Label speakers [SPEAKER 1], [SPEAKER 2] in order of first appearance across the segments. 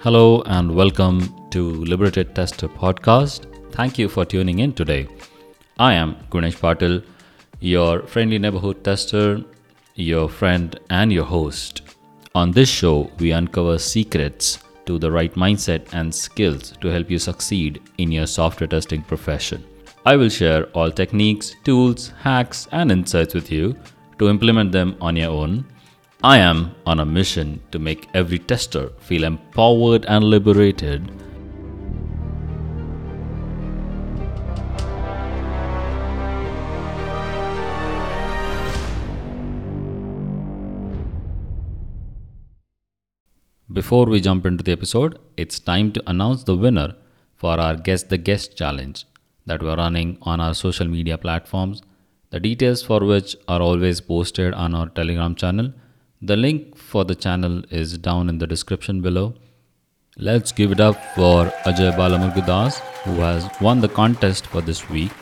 [SPEAKER 1] Hello and welcome to Liberated Tester podcast. Thank you for tuning in today. I am Gunesh Patil, your friendly neighborhood tester, your friend, and your host. On this show, we uncover secrets to the right mindset and skills to help you succeed in your software testing profession. I will share all techniques, tools, hacks, and insights with you to implement them on your own. I am on a mission to make every tester feel empowered and liberated. Before we jump into the episode, it's time to announce the winner for our Guess the Guest challenge that we're running on our social media platforms, the details for which are always posted on our Telegram channel. The link for the channel is down in the description below. Let's give it up for Ajay Balamurugadas, who has won the contest for this week.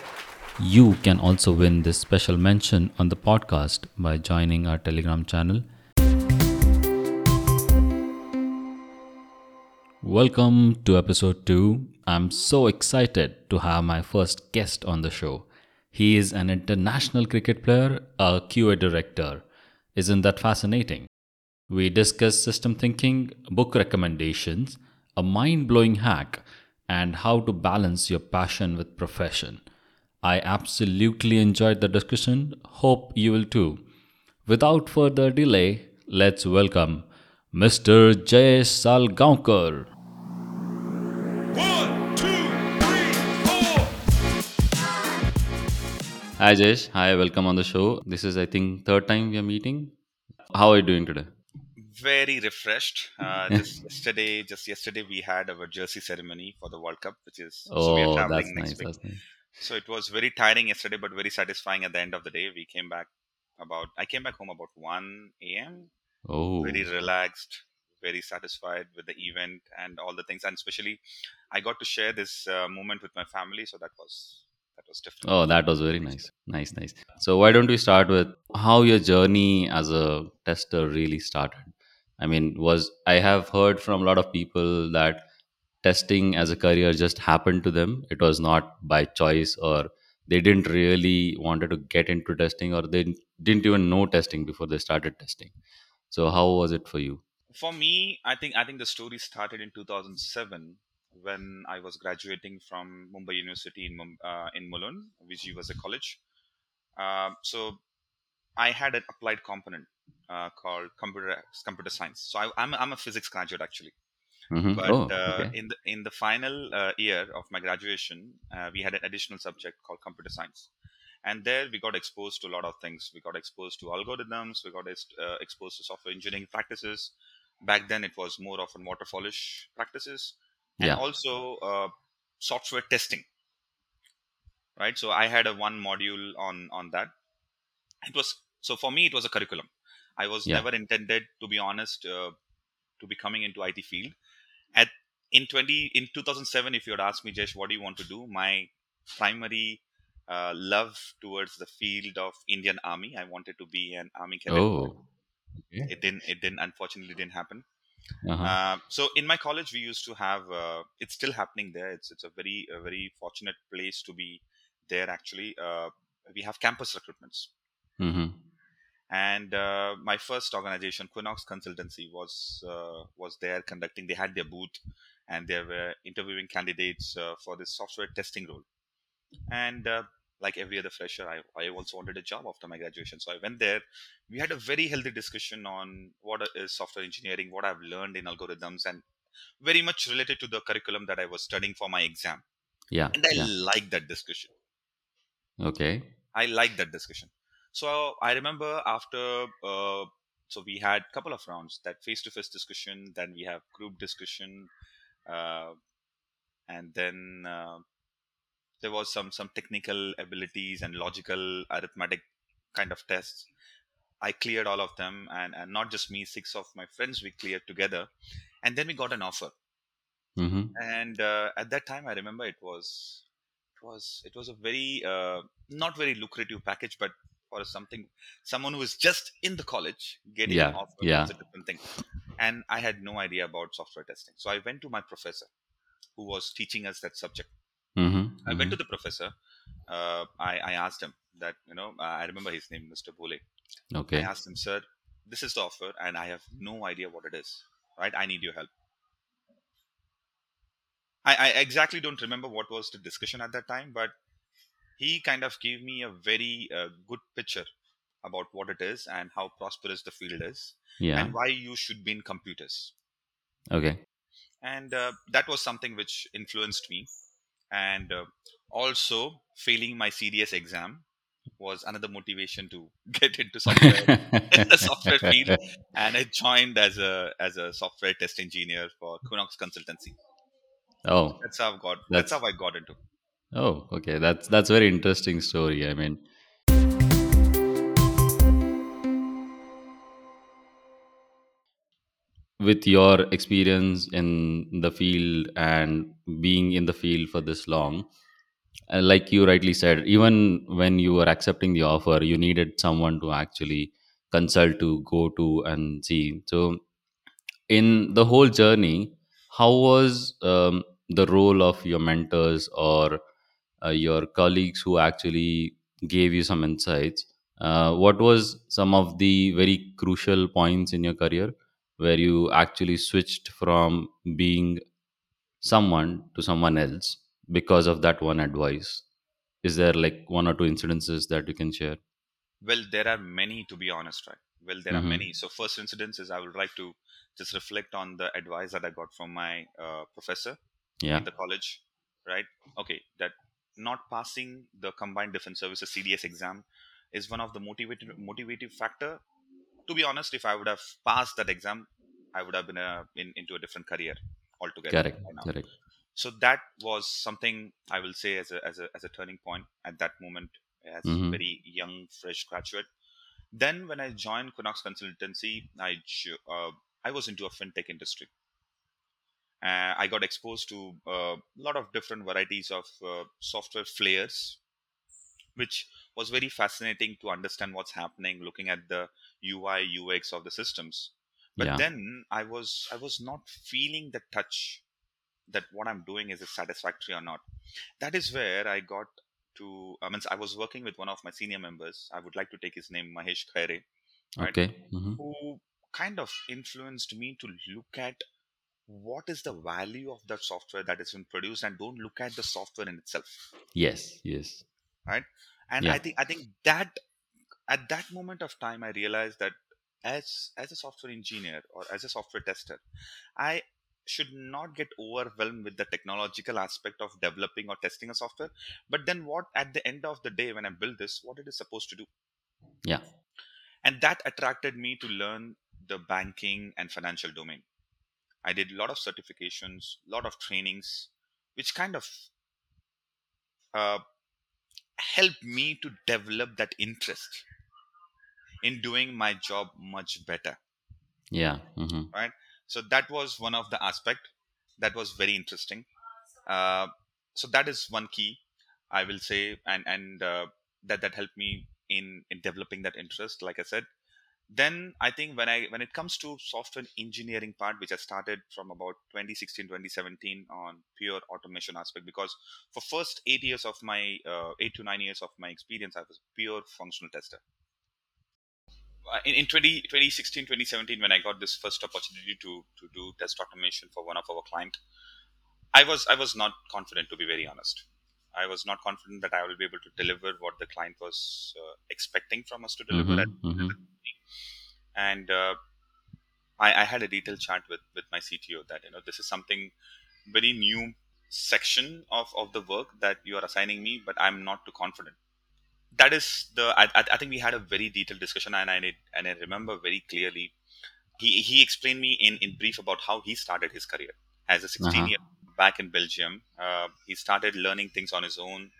[SPEAKER 1] You can also win this special mention on the podcast by joining our Telegram channel. Welcome to episode 2. I'm so excited to have my first guest on the show. He is an international cricket player, a QA director. Isn't that fascinating? We discuss system thinking, book recommendations, a mind blowing hack, and how to balance your passion with profession. I absolutely enjoyed the discussion. Hope you will too. Without further delay, let's welcome Mr. Jay Salgaonkar.
[SPEAKER 2] One,
[SPEAKER 1] Hi Jayesh, hi, welcome on the show. This is, I think, third time we are meeting. How are you doing today?
[SPEAKER 2] Very refreshed. Uh, just yesterday, just yesterday, we had our jersey ceremony for the World Cup, which is so we are
[SPEAKER 1] Oh,
[SPEAKER 2] traveling next
[SPEAKER 1] nice.
[SPEAKER 2] week.
[SPEAKER 1] Nice.
[SPEAKER 2] So it was very tiring yesterday, but very satisfying at the end of the day. We came back about. I came back home about one a.m.
[SPEAKER 1] Oh,
[SPEAKER 2] Very relaxed, very satisfied with the event and all the things, and especially, I got to share this uh, moment with my family. So that was that was different.
[SPEAKER 1] oh, that was very nice. Nice, nice. So, why don't we start with how your journey as a tester really started? I mean, was I have heard from a lot of people that testing as a career just happened to them. It was not by choice, or they didn't really wanted to get into testing, or they didn't even know testing before they started testing. So, how was it for you?
[SPEAKER 2] for me i think i think the story started in 2007 when i was graduating from mumbai university in uh, in mulund which was a college. Um so i had an applied component uh, called computer computer science. So I, I'm, a, I'm a physics graduate actually.
[SPEAKER 1] Hmm
[SPEAKER 2] but
[SPEAKER 1] Oh,
[SPEAKER 2] uh,
[SPEAKER 1] okay.
[SPEAKER 2] in the in the final uh, year of my graduation uh, we had an additional subject called computer science. And there we got exposed to a lot of things. We got exposed to algorithms. We got ex- uh, exposed to software engineering practices. Back then it was more of a waterfallish practices and
[SPEAKER 1] Yeah.
[SPEAKER 2] also uh, software testing right so i had a one module on on that it was so for me it was a curriculum i was
[SPEAKER 1] Yeah.
[SPEAKER 2] never intended to be honest uh, to be coming into it field at in 20 in 2007 if you had asked me Jesh, what do you want to do my primary uh, love towards the field of indian army i wanted to be an army cadet
[SPEAKER 1] Oh. Okay.
[SPEAKER 2] it didn't it didn't unfortunately didn't happen
[SPEAKER 1] Uh-huh.
[SPEAKER 2] uh, so in my college we used to have uh, it's still happening there. It's it's a very a very fortunate place to be there actually. Uh, we have campus recruitments.
[SPEAKER 1] Hmm
[SPEAKER 2] and uh, my first organization quinox consultancy was uh, was there conducting. They had their booth and they were interviewing candidates uh, for this software testing role. And uh, like every other fresher I, I also wanted a job after my graduation so i went there we had a very healthy discussion on what is software engineering what i've learned in algorithms and very much related to the curriculum that i was studying for my exam
[SPEAKER 1] Yeah.
[SPEAKER 2] and i
[SPEAKER 1] Yeah.
[SPEAKER 2] liked that discussion
[SPEAKER 1] Okay.
[SPEAKER 2] I like that discussion. So I remember after, uh, so we had a couple of rounds that face-to-face discussion, then we have group discussion, uh, and then uh, there was some some technical abilities and logical arithmetic kind of tests. I cleared all of them, and and not just me, six of my friends we cleared together, and then we got an offer.
[SPEAKER 1] hmm
[SPEAKER 2] And uh, at that time, I remember it was it was it was a very uh, not very lucrative package, but for something someone who is just in the college getting an
[SPEAKER 1] Yeah,
[SPEAKER 2] offer
[SPEAKER 1] yeah.
[SPEAKER 2] was a different thing. and I had no idea about software testing. So I went to my professor, who was teaching us that subject.
[SPEAKER 1] Mm-hmm.
[SPEAKER 2] I went to the professor. Uh, I, I asked him that you know I remember his name, Mr. Bole.
[SPEAKER 1] Okay.
[SPEAKER 2] I asked him, sir, this is the offer, and I have no idea what it is. Right? I need your help. I, I exactly don't remember what was the discussion at that time, but he kind of gave me a very uh, good picture about what it is and how prosperous the field is
[SPEAKER 1] Yeah.
[SPEAKER 2] and why you should be in computers.
[SPEAKER 1] Okay.
[SPEAKER 2] And uh, that was something which influenced me. And uh, also, failing my CDS exam was another motivation to get into software the software field and I joined as a as a software test engineer for Kunox Consultancy.
[SPEAKER 1] oh.
[SPEAKER 2] That's how I got. That's,
[SPEAKER 1] That's-
[SPEAKER 2] how I got into.
[SPEAKER 1] Oh, okay. That's that's very interesting story. I mean, with your experience in the field and being in the field for this long, uh, like you rightly said, even when you were accepting the offer, you needed someone to actually consult to go to and see. So, in the whole journey, how was um, the role of your mentors or uh, your colleagues who actually gave you some insights? Uh, what was some of the very crucial points in your career where you actually switched from being someone to someone else because of that one advice? Is there like one or two incidences that you can share?
[SPEAKER 2] Well, there are many to be honest, right? Well, there are
[SPEAKER 1] Mhm.
[SPEAKER 2] many. So, first incidents is I would like to just reflect on the advice that I got from my uh, professor
[SPEAKER 1] Yeah.
[SPEAKER 2] in the college, right? Okay, that not passing the combined defense services CDS exam is one of the motivated motivative factor. To be honest, if I would have passed that exam, I would have been a, in, into a different career altogether.
[SPEAKER 1] Correct. Correct.
[SPEAKER 2] So that was something I will say as a as a as a turning point at that moment as
[SPEAKER 1] Mhm.
[SPEAKER 2] very young, fresh graduate. Then when I joined Kunox Consultancy, I uh, I was into a fintech industry. Uh, I got exposed to a lot of different varieties of uh, software flares, which was very fascinating to understand what's happening, looking at the UI UX of the systems. But
[SPEAKER 1] Yeah.
[SPEAKER 2] then I was I was not feeling the touch that what I'm doing is satisfactory or not. That is where I got to. I mean, I was working with one of my senior members. I would like to take his name, Mahesh Khaire, right.
[SPEAKER 1] Okay. hmm
[SPEAKER 2] who kind of influenced me to look at what is the value of that software that has been produced and don't look at the software in itself
[SPEAKER 1] Yes. Yes.
[SPEAKER 2] And
[SPEAKER 1] Yeah.
[SPEAKER 2] i think i think that at that moment of time i realized that as as a software engineer or as a software tester i should not get overwhelmed with the technological aspect of developing or testing a software but then what at the end of the day when i build this what it is supposed to do
[SPEAKER 1] Yeah.
[SPEAKER 2] and that attracted me to learn the banking and financial domain i did a lot of certifications a lot of trainings which kind of uh, helped me to develop that interest in doing my job much better.
[SPEAKER 1] Yeah. hmm
[SPEAKER 2] so that was one of the aspect that was very interesting. Uh, so that is one key i will say and and uh, that that helped me in in developing that interest like i said then i think when i when it comes to software engineering part which i started from about 2016 2017 on pure automation aspect because for first eight years of my uh, eight to nine years of my experience i was a pure functional tester. Uh, in, in 20, 2016 2017 when i got this first opportunity to to do test automation for one of our client i was i was not confident to be very honest. I was not confident that i will be able to deliver what the client was uh, expecting from us to deliver at
[SPEAKER 1] hmm
[SPEAKER 2] and uh, I, I had a detailed chat with with my CTO that you know this is something very new section of of the work that you are assigning me, but I'm not too confident. That is the I, I think we had a very detailed discussion, and I did, and I remember very clearly. He he explained me in in brief about how he started his career as a 16
[SPEAKER 1] Uh-huh.
[SPEAKER 2] year back in Belgium. Uh, he started learning things on his own,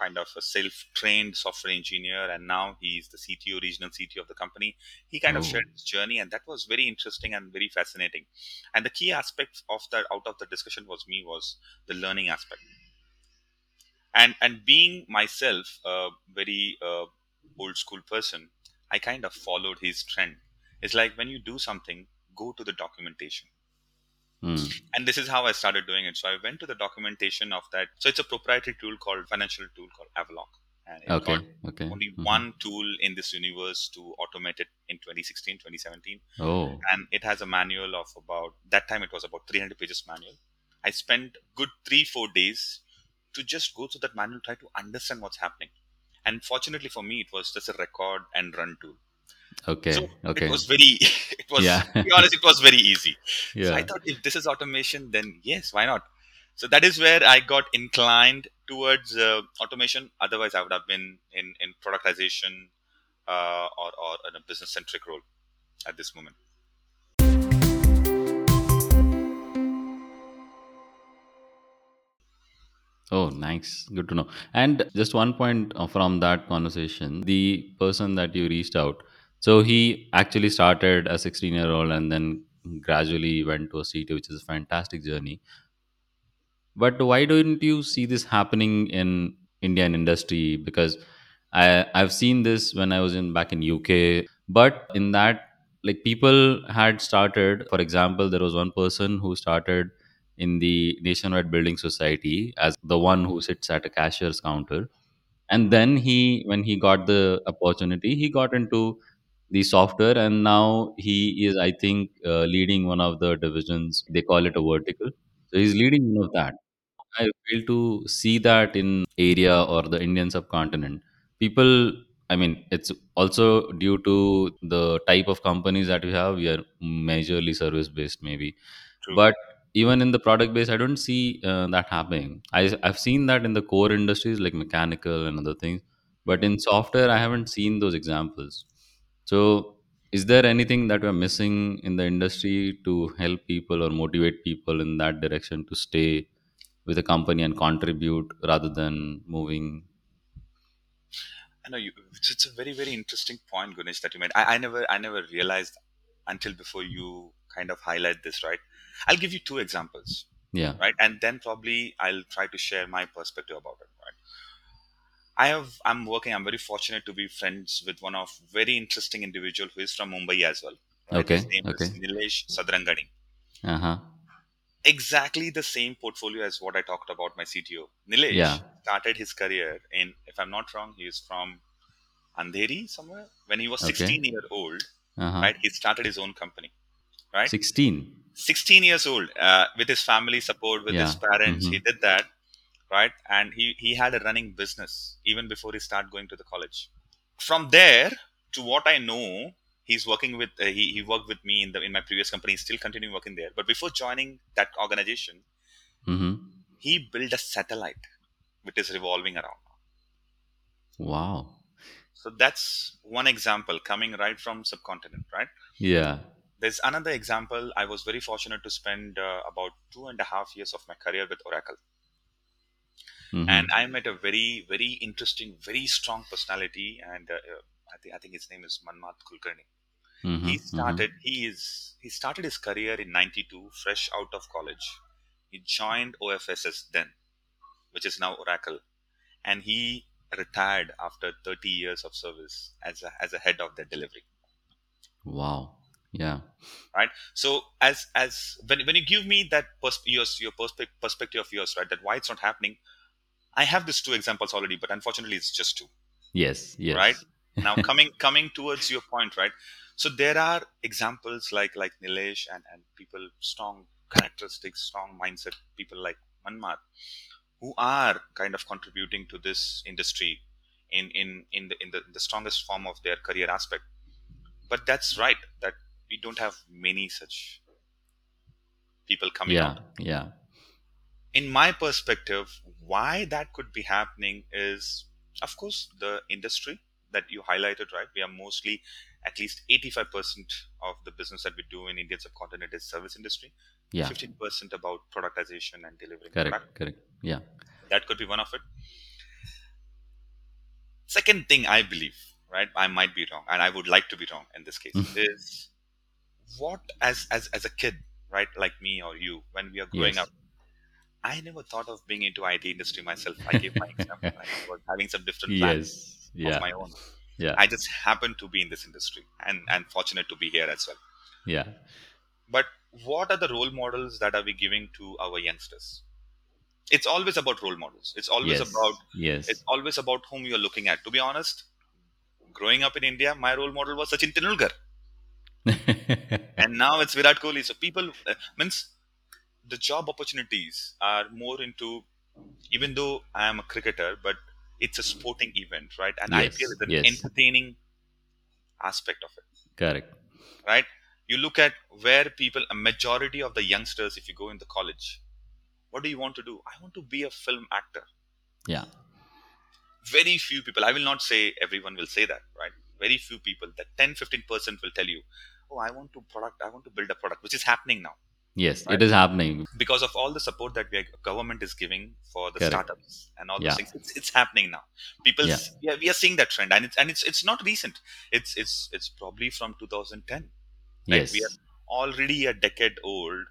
[SPEAKER 2] kind of a self-trained software engineer, and now he's the CTO, regional CTO of the company. He kind of
[SPEAKER 1] Oh.
[SPEAKER 2] shared his journey, and that was very interesting and very fascinating. And the key aspect of that out of the discussion was me was the learning aspect, and and being myself a very uh, old school person, I kind of followed his trend. It's like when you do something, go to the documentation.
[SPEAKER 1] Mm.
[SPEAKER 2] And this is how I started doing it. So I went to the documentation of that. So it's a proprietary tool called financial tool called Avaloq. And
[SPEAKER 1] Okay. Okay.
[SPEAKER 2] only
[SPEAKER 1] Mhm.
[SPEAKER 2] one tool in this universe to automate it in 2016, 2017
[SPEAKER 1] Oh.
[SPEAKER 2] and it has a manual of about that time it was about 300 pages manual i spent good three four days to just go through that manual try to understand what's happening and fortunately for me it was just a record and run tool
[SPEAKER 1] Okay.
[SPEAKER 2] so
[SPEAKER 1] okay.
[SPEAKER 2] it was very it was
[SPEAKER 1] Yeah.
[SPEAKER 2] to be honest it was very easy
[SPEAKER 1] yeah.
[SPEAKER 2] so i thought if this is automation then yes why not so that is where i got inclined towards uh, automation otherwise i would have been in in productization uh, or or in a business centric role at this moment
[SPEAKER 1] Oh, nice. Good to know. And just one point uh, from that conversation, the person that you reached out, so he actually started a 16 year old and then gradually went to a CT, which is a fantastic journey. But why don't you see this happening in Indian industry? Because I I've seen this when I was in back in UK, but in that like people had started. For example, there was one person who started in the Nationwide Building Society as the one who sits at a cashier's counter, and then he when he got the opportunity, he got into the software, and now he is I think uh, leading one of the divisions. They call it a vertical. So he's leading one of that I fail to see that in area or the Indian subcontinent. People, I mean, it's also due to the type of companies that we have. We are majorly service based, maybe,
[SPEAKER 2] true
[SPEAKER 1] but even in the product base, I don't see uh, that happening. I, I've seen that in the core industries like mechanical and other things, but in software, I haven't seen those examples. So, is there anything that we're missing in the industry to help people or motivate people in that direction to stay with a company and contribute rather than moving?
[SPEAKER 2] I know you. It's, it's a very very interesting point, Gunesh, that you made. I, I never I never realized until before you kind of highlight this, right? I'll give you two examples,
[SPEAKER 1] Yeah.
[SPEAKER 2] right, and then probably I'll try to share my perspective about it? I have I'm working. I'm very fortunate to be friends with one of very interesting individual who is from Mumbai as well. Right?
[SPEAKER 1] Okay,
[SPEAKER 2] His name is
[SPEAKER 1] okay.
[SPEAKER 2] Nilesh Sadrangani.
[SPEAKER 1] Uh huh.
[SPEAKER 2] Exactly the same portfolio as what I talked about my CTO. Nilesh
[SPEAKER 1] Yeah.
[SPEAKER 2] started his career in, if I'm not wrong, he is from Andheri somewhere. When he was
[SPEAKER 1] Okay.
[SPEAKER 2] 16 year old,
[SPEAKER 1] Uh huh.
[SPEAKER 2] right, he started his own company. Right,
[SPEAKER 1] 16.
[SPEAKER 2] 16 years old, uh, with his family support, with his parents, he
[SPEAKER 1] Mhm.
[SPEAKER 2] did that. Right, and he he had a running business even before he started going to the college. From there to what I know, he's working with uh, he he worked with me in the in my previous company. He's still continuing working there. But before joining that organization,
[SPEAKER 1] Mm-hmm.
[SPEAKER 2] he built a satellite which is revolving around.
[SPEAKER 1] Wow.
[SPEAKER 2] So that's one example coming right from subcontinent, right?
[SPEAKER 1] Yeah.
[SPEAKER 2] There's another example. I was very fortunate to spend uh, about two and a half years of my career with Oracle,
[SPEAKER 1] Mhm.
[SPEAKER 2] and I met a very, very interesting, very strong personality, and uh, uh, I think I think his name is Manmat Kulkarni.
[SPEAKER 1] Mhm,
[SPEAKER 2] He
[SPEAKER 1] mhm.
[SPEAKER 2] started. He is. He started his career in '92, fresh out of college. He joined OFSS then, which is now Oracle, and he retired after 30 years of service as a, as a head of their delivery.
[SPEAKER 1] Wow. Yeah.
[SPEAKER 2] right so as as when, when you give me that pers- your, your perspe- perspective of yours right that why it's not happening i have these two examples already but unfortunately it's just two
[SPEAKER 1] Yes. Yes.
[SPEAKER 2] Right? now coming coming towards your point right so there are examples like like nilesh and and people strong characteristics strong mindset people like manmat who are kind of contributing to this industry in in in the in the, the strongest form of their career aspect but that's right that we don't have many such people coming
[SPEAKER 1] Yeah.
[SPEAKER 2] out
[SPEAKER 1] Yeah.
[SPEAKER 2] In my perspective why that could be happening is of course the industry that you highlighted right we are mostly at least 85% of the business that we do in indian subcontinent is service industry
[SPEAKER 1] Yeah.
[SPEAKER 2] 15% about productization and delivering
[SPEAKER 1] Correct.
[SPEAKER 2] product
[SPEAKER 1] Correct. Yeah.
[SPEAKER 2] that could be one of it second thing i believe right i might be wrong and i would like to be wrong in this case mm-hmm. is what as as as a kid right like me or you when we are growing
[SPEAKER 1] Yes.
[SPEAKER 2] up i never thought of being into it industry myself i gave my example i was having some different plans
[SPEAKER 1] Yes.
[SPEAKER 2] of
[SPEAKER 1] Yeah.
[SPEAKER 2] my own
[SPEAKER 1] Yeah.
[SPEAKER 2] i just happened to be in this industry and and fortunate to be here as well
[SPEAKER 1] Yeah.
[SPEAKER 2] but what are the role models that are we giving to our youngsters it's always about role models it's always
[SPEAKER 1] yes.
[SPEAKER 2] about
[SPEAKER 1] yes.
[SPEAKER 2] it's always about whom you're looking at to be honest growing up in india my role model was sachin tendulkar and now it's virat kohli so people uh, means the job opportunities are more into even though i am a cricketer but it's a sporting event right? And
[SPEAKER 1] Yes,
[SPEAKER 2] ipl is an
[SPEAKER 1] yes.
[SPEAKER 2] entertaining aspect of it.
[SPEAKER 1] Correct.
[SPEAKER 2] right? You look at where people a majority of the youngsters if you go in the college what do you want to do? I want to be a film actor.
[SPEAKER 1] Yeah.
[SPEAKER 2] very few people i will not say everyone will say that right? Very few people that 10 15% will tell you oh i want to product i want to build a product which is happening now
[SPEAKER 1] Yes,
[SPEAKER 2] Right.
[SPEAKER 1] it is happening.
[SPEAKER 2] because of all the support that we government is giving for the
[SPEAKER 1] Correct.
[SPEAKER 2] startups and all
[SPEAKER 1] Yeah.
[SPEAKER 2] those things it's, it's happening now people
[SPEAKER 1] Yeah.
[SPEAKER 2] yeah. we are seeing that trend and it's and it's it's not recent it's it's it's probably from 2010 Like,
[SPEAKER 1] yes.
[SPEAKER 2] we are already a decade old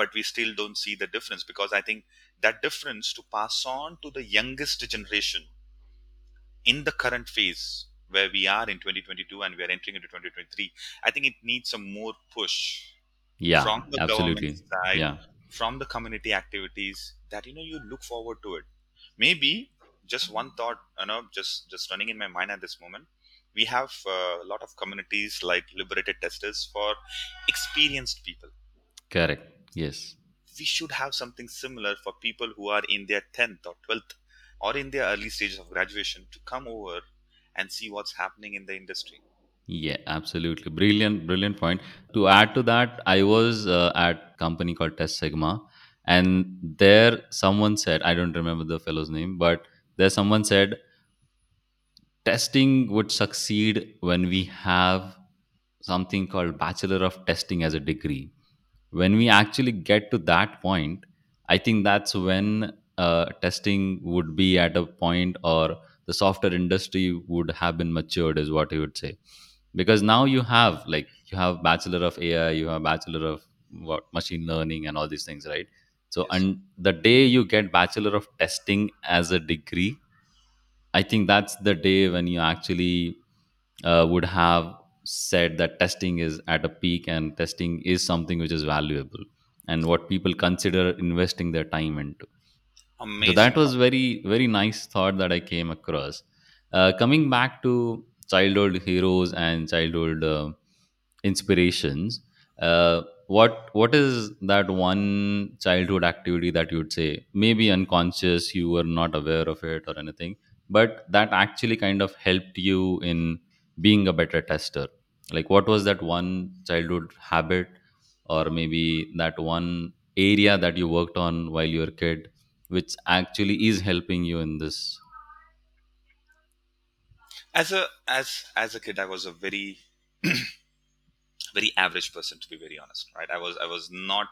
[SPEAKER 2] but we still don't see the difference because i think that difference to pass on to the youngest generation in the current phase where we are in 2022 and we are entering into 2023 i think it needs some more push
[SPEAKER 1] yeah.
[SPEAKER 2] from the
[SPEAKER 1] absolutely.
[SPEAKER 2] side
[SPEAKER 1] Yeah.
[SPEAKER 2] from the community activities that you know you look forward to it maybe just one thought you know just just running in my mind at this moment we have uh, a lot of communities like liberated testers for experienced people
[SPEAKER 1] Correct. Yes.
[SPEAKER 2] we should have something similar for people who are in their 10th or 12th or in their early stages of graduation to come over and see what's happening in the industry
[SPEAKER 1] Yeah, absolutely. Brilliant, brilliant point. To add to that, I was uh, at company called Test Sigma, and there someone said, I don't remember the fellow's name, but there someone said, testing would succeed when we have something called Bachelor of Testing as a degree. When we actually get to that point, I think that's when uh, testing would be at a point or the software industry would have been matured, is what I would say because now you have like you have bachelor of ai you have bachelor of what machine learning and all these things right so
[SPEAKER 2] Yes.
[SPEAKER 1] and the day you get bachelor of testing as a degree i think that's the day when you actually uh, would have said that testing is at a peak and testing is something which is valuable and what people consider investing their time into
[SPEAKER 2] amazing
[SPEAKER 1] so that was very very nice thought that I came across. Uh, coming back to childhood heroes and childhood uh, inspirations, uh, what what is that one childhood activity that you would say maybe unconscious, you were not aware of it or anything, but that actually kind of helped you in being a better tester? Like what was that one childhood habit or maybe that one area that you worked on while you were a kid which actually is helping you in this
[SPEAKER 2] as a as as a kid i was a very very average person to be very honest right? I was i was not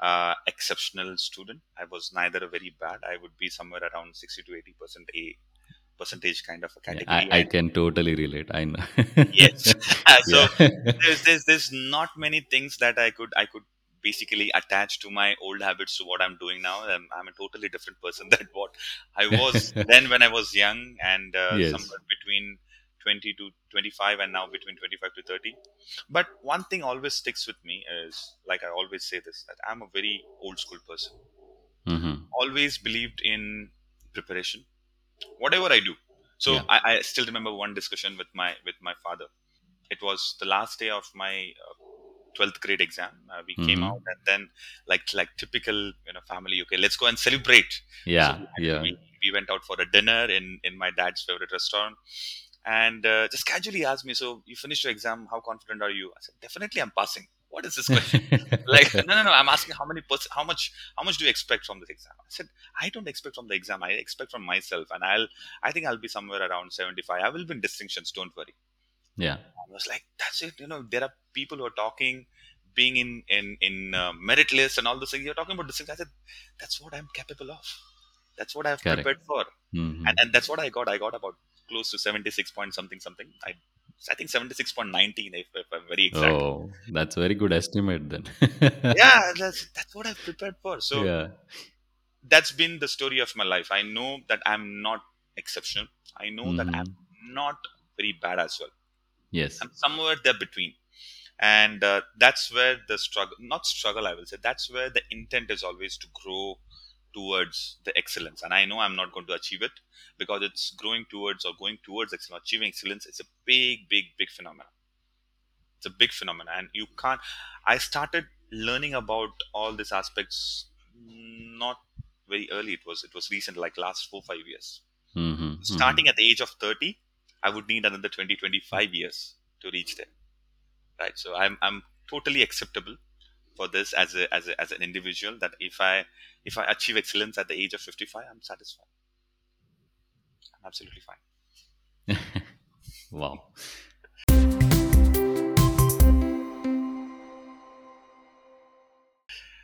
[SPEAKER 2] uh, exceptional student. I was neither a very bad. I would be somewhere around 60 to 80 percent a percentage kind of a
[SPEAKER 1] Yeah,
[SPEAKER 2] category.
[SPEAKER 1] I, I can totally relate. I know.
[SPEAKER 2] Yes. So
[SPEAKER 1] Yeah.
[SPEAKER 2] there's, there's there's not many things that i could i could basically attached to my old habits to what i'm doing now i'm, I'm a totally different person than what i was then when i was young and uh,
[SPEAKER 1] Yes.
[SPEAKER 2] somewhere between 20 to 25 and now between 25 to 30 but one thing always sticks with me is like i always say this that i'm a very old school person
[SPEAKER 1] Mhm.
[SPEAKER 2] always believed in preparation whatever i do so
[SPEAKER 1] Yeah.
[SPEAKER 2] I, I still remember one discussion with my with my father it was the last day of my uh, 12th grade exam uh, we came
[SPEAKER 1] Mhm.
[SPEAKER 2] out and then like like typical you know family okay let's go and celebrate.
[SPEAKER 1] Yeah
[SPEAKER 2] so we,
[SPEAKER 1] yeah.
[SPEAKER 2] we, we went out for a dinner in in my dad's favorite restaurant. And uh, just casually asked me so you finished your exam how confident are you? I said definitely i'm passing. What is this question? Like no no no i'm asking how many percent how much how much do you expect from this exam? I said i don't expect from the exam i expect from myself and i'll i think i'll be somewhere around 75 i will win distinctions don't worry
[SPEAKER 1] yeah
[SPEAKER 2] I was like, that's it. You know, there are people who are talking, being in in in uh, merit lists and all those things. You're talking about distinction. I said, that's what I'm capable of. That's what I've
[SPEAKER 1] Correct.
[SPEAKER 2] prepared for,
[SPEAKER 1] Mhm.
[SPEAKER 2] and and that's what I got. I got about close to 76 point something something. I I think 76.19 if, if I'm very exact.
[SPEAKER 1] oh that's very good estimate then
[SPEAKER 2] Yeah, that's that's what I've prepared for. So
[SPEAKER 1] yeah
[SPEAKER 2] that's been the story of my life. I know that I'm not exceptional. I know that I'm not very bad as well.
[SPEAKER 1] Yes.
[SPEAKER 2] I'm somewhere there between. and uh, that's where the struggle not struggle i will say that's where the intent is always to grow towards the excellence. And i know i'm not going to achieve it because it's growing towards or going towards excellence achieving excellence. It's a big big big phenomenon. It's a big phenomenon. And you can't i started learning about all these aspects not very early. It was it was recent like last four five years.
[SPEAKER 1] Mm-hmm.
[SPEAKER 2] starting at the age of 30 i would need another 20 25 years to reach there right so i'm i'm totally acceptable for this as a as a, as an individual that if i if i achieve excellence at the age of 55 i'm satisfied i'm absolutely fine
[SPEAKER 1] wow.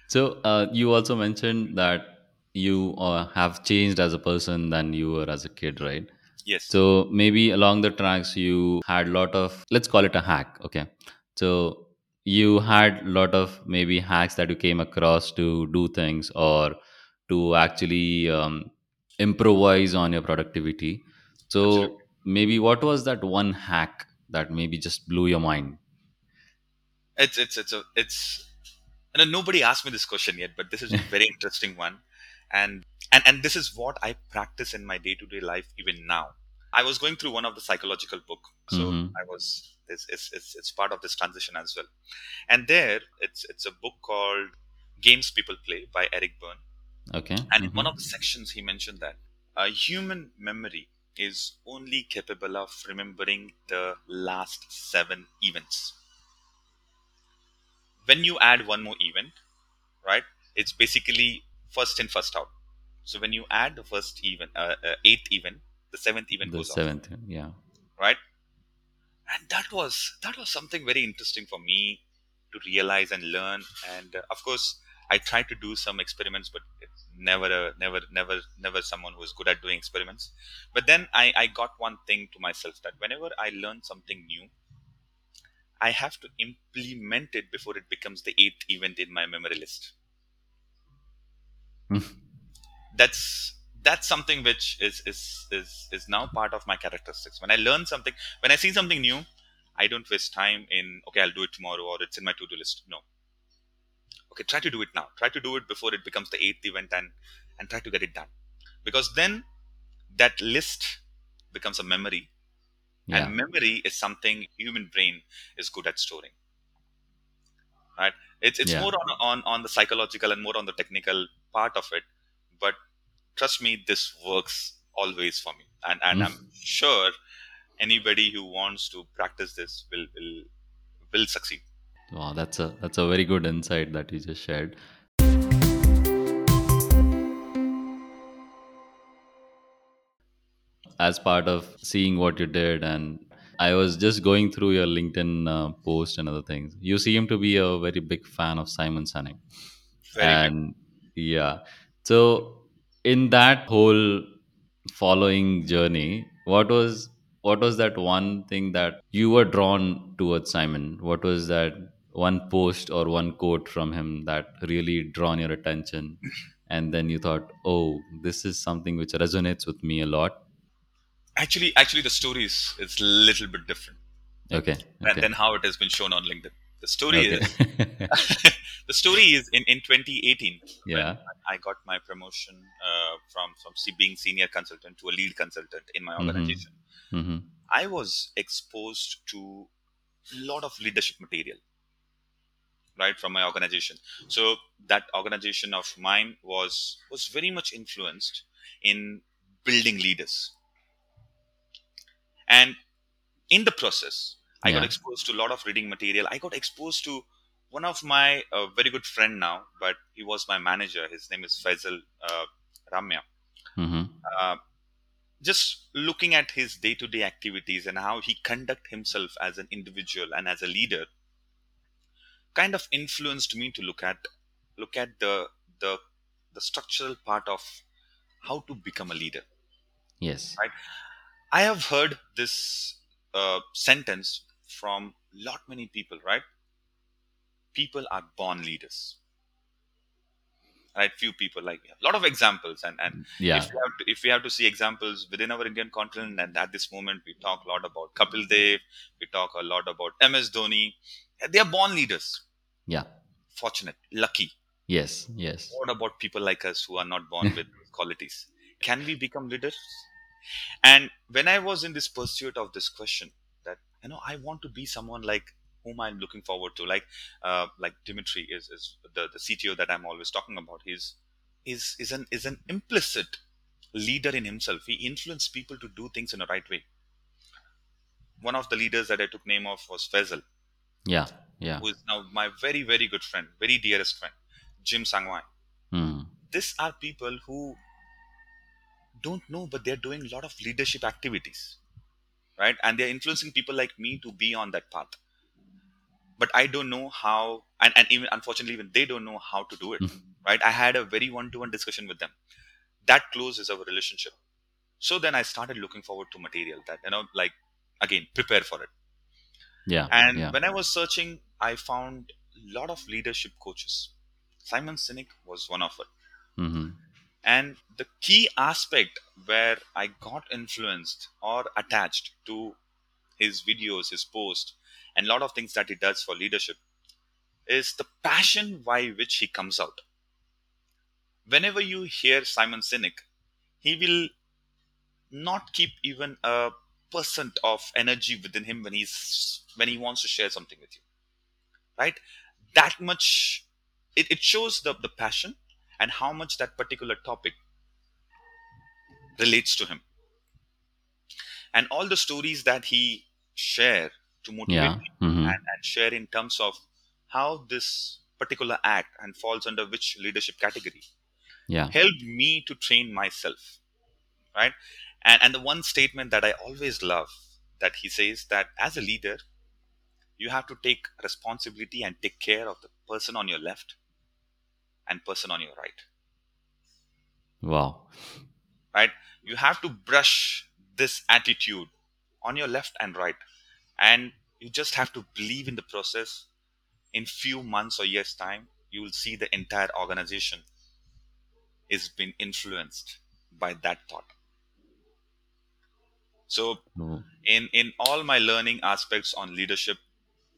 [SPEAKER 1] So uh, you also mentioned that you uh, have changed as a person than you were as a kid, right?
[SPEAKER 2] Yes
[SPEAKER 1] So maybe along the tracks you had a lot of let's call it a hack, okay? So you had a lot of maybe hacks that you came across to do things or to actually um, improvise on your productivity.
[SPEAKER 2] absolutely
[SPEAKER 1] So maybe what was that one hack that maybe just blew your mind?
[SPEAKER 2] it's it's it's a it's and nobody asked me this question yet but this is a very interesting one and and and this is what i practice in my day-to-day life even now i was going through one of the psychological book so
[SPEAKER 1] Mhm.
[SPEAKER 2] i was it's, it's it's it's part of this transition as well and there it's it's a book called games people play by eric berne
[SPEAKER 1] Okay.
[SPEAKER 2] and in
[SPEAKER 1] Mhm.
[SPEAKER 2] one of the sections he mentioned that a human memory is only capable of remembering the last seven events when you add one more event right it's basically first in first out so when you add the first event uh, uh, eighth event the seventh event
[SPEAKER 1] the
[SPEAKER 2] goes off.
[SPEAKER 1] seventh, yeah.
[SPEAKER 2] right? And that was that was something very interesting for me to realize and learn. And uh, of course i tried to do some experiments but it's never a, never never never someone who is good at doing experiments. But then i i got one thing to myself that whenever i learn something new i have to implement it before it becomes the eighth event in my memory list. That's that's something which is is is is now part of my characteristics. When i learn something when i see something new i don't waste time in okay i'll do it tomorrow or it's in my to-do list. No. Okay try to do it now. Try to do it before it becomes the eighth event and and try to get it done. Because then that list becomes a memory.
[SPEAKER 1] Yeah.
[SPEAKER 2] and memory is something human brain is good at storing. Right? It's it's
[SPEAKER 1] Yeah.
[SPEAKER 2] more on, on on the psychological and more on the technical part of it but trust me this works always for me and and
[SPEAKER 1] Mm.
[SPEAKER 2] i'm sure anybody who wants to practice this will will will succeed
[SPEAKER 1] Wow, that's a that's a very good insight that you just shared. As part of seeing what you did, and I was just going through your LinkedIn uh, post and other things. You seem to be a very big fan of Simon Sinek,
[SPEAKER 2] very
[SPEAKER 1] and yeah. So in that whole following journey, what was what was that one thing that you were drawn towards Simon? What was that one post or one quote from him that really drawn your attention? And then you thought, oh, this is something which resonates with me a lot.
[SPEAKER 2] actually actually the story is is a little bit different
[SPEAKER 1] Okay. Okay.
[SPEAKER 2] than how it has been shown on linkedin the story
[SPEAKER 1] okay.
[SPEAKER 2] is the story is in in 2018 when
[SPEAKER 1] yeah.
[SPEAKER 2] I got my promotion uh, from from being senior consultant to a lead consultant in my
[SPEAKER 1] Mhm.
[SPEAKER 2] organization.
[SPEAKER 1] hmm
[SPEAKER 2] I was exposed to a lot of leadership material, right, from my organization. So that organization of mine was was very much influenced in building leaders, and in the process, I got exposed to a lot of reading material. I got exposed to one of my uh, very good friend now, but he was my manager. His name is Faisal uh, Ramya.
[SPEAKER 1] hmm
[SPEAKER 2] Uh, just looking at his day-to-day activities and how he conduct himself as an individual and as a leader, kind of influenced me to look at look at the the the structural part of how to become a leader.
[SPEAKER 1] Yes.
[SPEAKER 2] Right. I have heard this uh, sentence from lot many people, right? People are born leaders. right few people like me. a lot of examples. And and
[SPEAKER 1] yeah.
[SPEAKER 2] if we have to, if we have to see examples within our indian continent and at this moment we talk a lot about kapil dev we talk a lot about ms dhoni. They are born leaders.
[SPEAKER 1] Yeah.
[SPEAKER 2] Fortunate lucky.
[SPEAKER 1] Yes yes.
[SPEAKER 2] What about people like us who are not born with qualities? Can we become leaders? And when i was in this pursuit of this question you know i want to be someone like whom i'm looking forward to. Like uh, like dimitri is is the, the cto that i'm always talking about. He's is is an is an implicit leader in himself. He influenced people to do things in the right way. One of the leaders that i took name of was faisal.
[SPEAKER 1] Yeah yeah.
[SPEAKER 2] Who is now my very very good friend very dearest friend jim sangwai.
[SPEAKER 1] Hmm.
[SPEAKER 2] these are people who don't know but they're doing a lot of leadership activities right? And they're influencing people like me to be on that path. But i don't know how and, and even unfortunately even they don't know how to do it
[SPEAKER 1] Mhm.
[SPEAKER 2] right? I had a very one-to-one discussion with them. That close is our relationship. So then i started looking forward to material that you know like again prepare for it.
[SPEAKER 1] Yeah
[SPEAKER 2] and
[SPEAKER 1] yeah.
[SPEAKER 2] when I was searching, I found a lot of leadership coaches. Simon Sinek was one of it.
[SPEAKER 1] hmm
[SPEAKER 2] And the key aspect where I got influenced or attached to his videos, his posts, and a lot of things that he does for leadership is the passion by which he comes out. Whenever you hear Simon Sinek, he will not keep even a percent of energy within him when he's when he wants to share something with you right that much it, it shows the, the passion and how much that particular topic relates to him. And all the stories that he share to motivate
[SPEAKER 1] yeah
[SPEAKER 2] me
[SPEAKER 1] hmm
[SPEAKER 2] and, and share in terms of how this particular act and falls under which leadership category
[SPEAKER 1] yeah.
[SPEAKER 2] helped me to train myself right? And and the one statement that i always love that he says that as a leader you have to take responsibility and take care of the person on your left and person on your right.
[SPEAKER 1] Wow.
[SPEAKER 2] Right? You have to brush this attitude on your left and right. And you just have to believe in the process. In few months or years time you will see the entire organization is being influenced by that thought. So
[SPEAKER 1] Oh,
[SPEAKER 2] in in all my learning aspects on leadership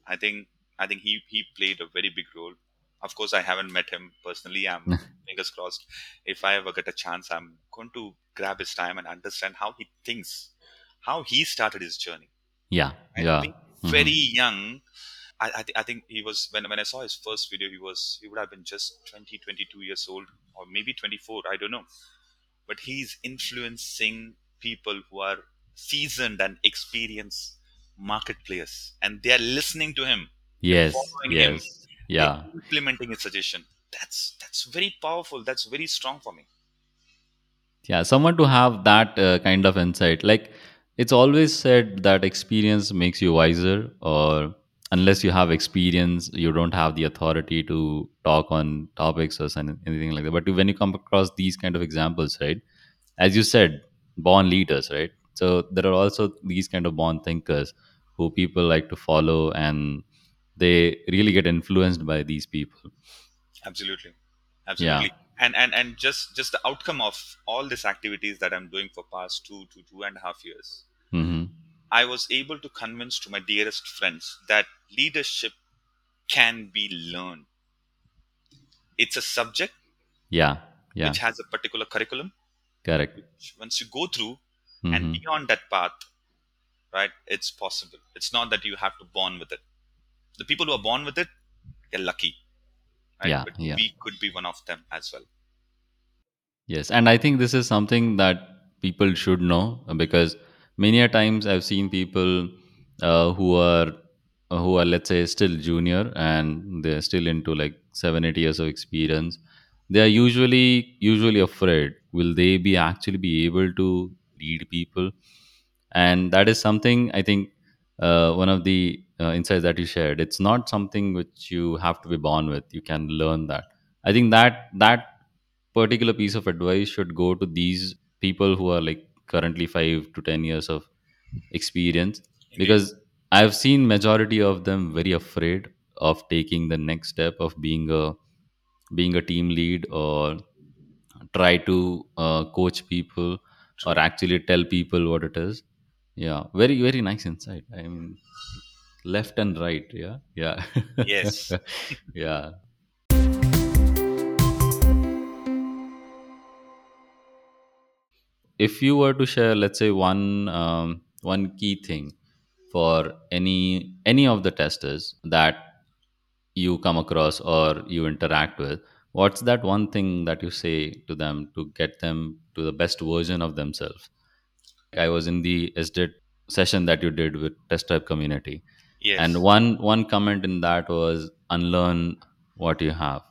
[SPEAKER 2] i think i think he he played a very big role of course i haven't met him personally. I'm fingers crossed. If i ever get a chance i'm going to grab his time and understand how he thinks how he started his journey.
[SPEAKER 1] Yeah
[SPEAKER 2] right?
[SPEAKER 1] yeah. Mhm.
[SPEAKER 2] very young. I, I, thi- I think he was when, when i saw his first video he was he would have been just 20 22 years old or maybe 24 i don't know. But he's influencing people who are seasoned and experienced market players and they are listening to him.
[SPEAKER 1] Yes
[SPEAKER 2] following him.
[SPEAKER 1] Yeah.
[SPEAKER 2] implementing his suggestion. That's that's very powerful. That's very strong for me.
[SPEAKER 1] Yeah someone to have that uh, kind of insight. Like it's always said that experience makes you wiser or unless you have experience you don't have the authority to talk on topics or anything like that. But when you come across these kind of examples right as you said born leaders right? So there are also these kind of born thinkers who people like to follow and they really get influenced by these people.
[SPEAKER 2] Absolutely.
[SPEAKER 1] Yeah.
[SPEAKER 2] Absolutely and and and just just the outcome of all these activities that i'm doing for past two to two and a half years
[SPEAKER 1] hmm
[SPEAKER 2] i was able to convince to my dearest friends that leadership can be learned. It's a subject
[SPEAKER 1] yeah yeah.
[SPEAKER 2] which has a particular curriculum.
[SPEAKER 1] Correct.
[SPEAKER 2] Which once you go through
[SPEAKER 1] hmm
[SPEAKER 2] and beyond that path right it's possible. It's not that you have to born with it the people who are born with it they're lucky right
[SPEAKER 1] Yeah,
[SPEAKER 2] but
[SPEAKER 1] yeah.
[SPEAKER 2] we could be one of them as well
[SPEAKER 1] Yes, and I think this is something that people should know because many a times I've seen people uh, who are who are let's say still junior and they're still into like seven eight years of experience. They are usually usually afraid. Will they be actually be able to lead people? And that is something I think uh, one of the uh, insights that you shared. It's not something which you have to be born with. You can learn that. I think that that particular piece of advice should go to these people who are like currently 5 to 10 years of experience because i've seen majority of them very afraid of taking the next step of being a being a team lead or try to uh, coach people or actually tell people what it is yeah very very nice insight i mean left and right yeah? Yeah.
[SPEAKER 2] Yes.
[SPEAKER 1] yeah. If you were to share let's say one um, one key thing for any any of the testers that you come across or you interact with what's that one thing that you say to them to get them to the best version of themselves? I was in the sdit session that you did with Test Tribe community and one one comment in that was unlearn what you have.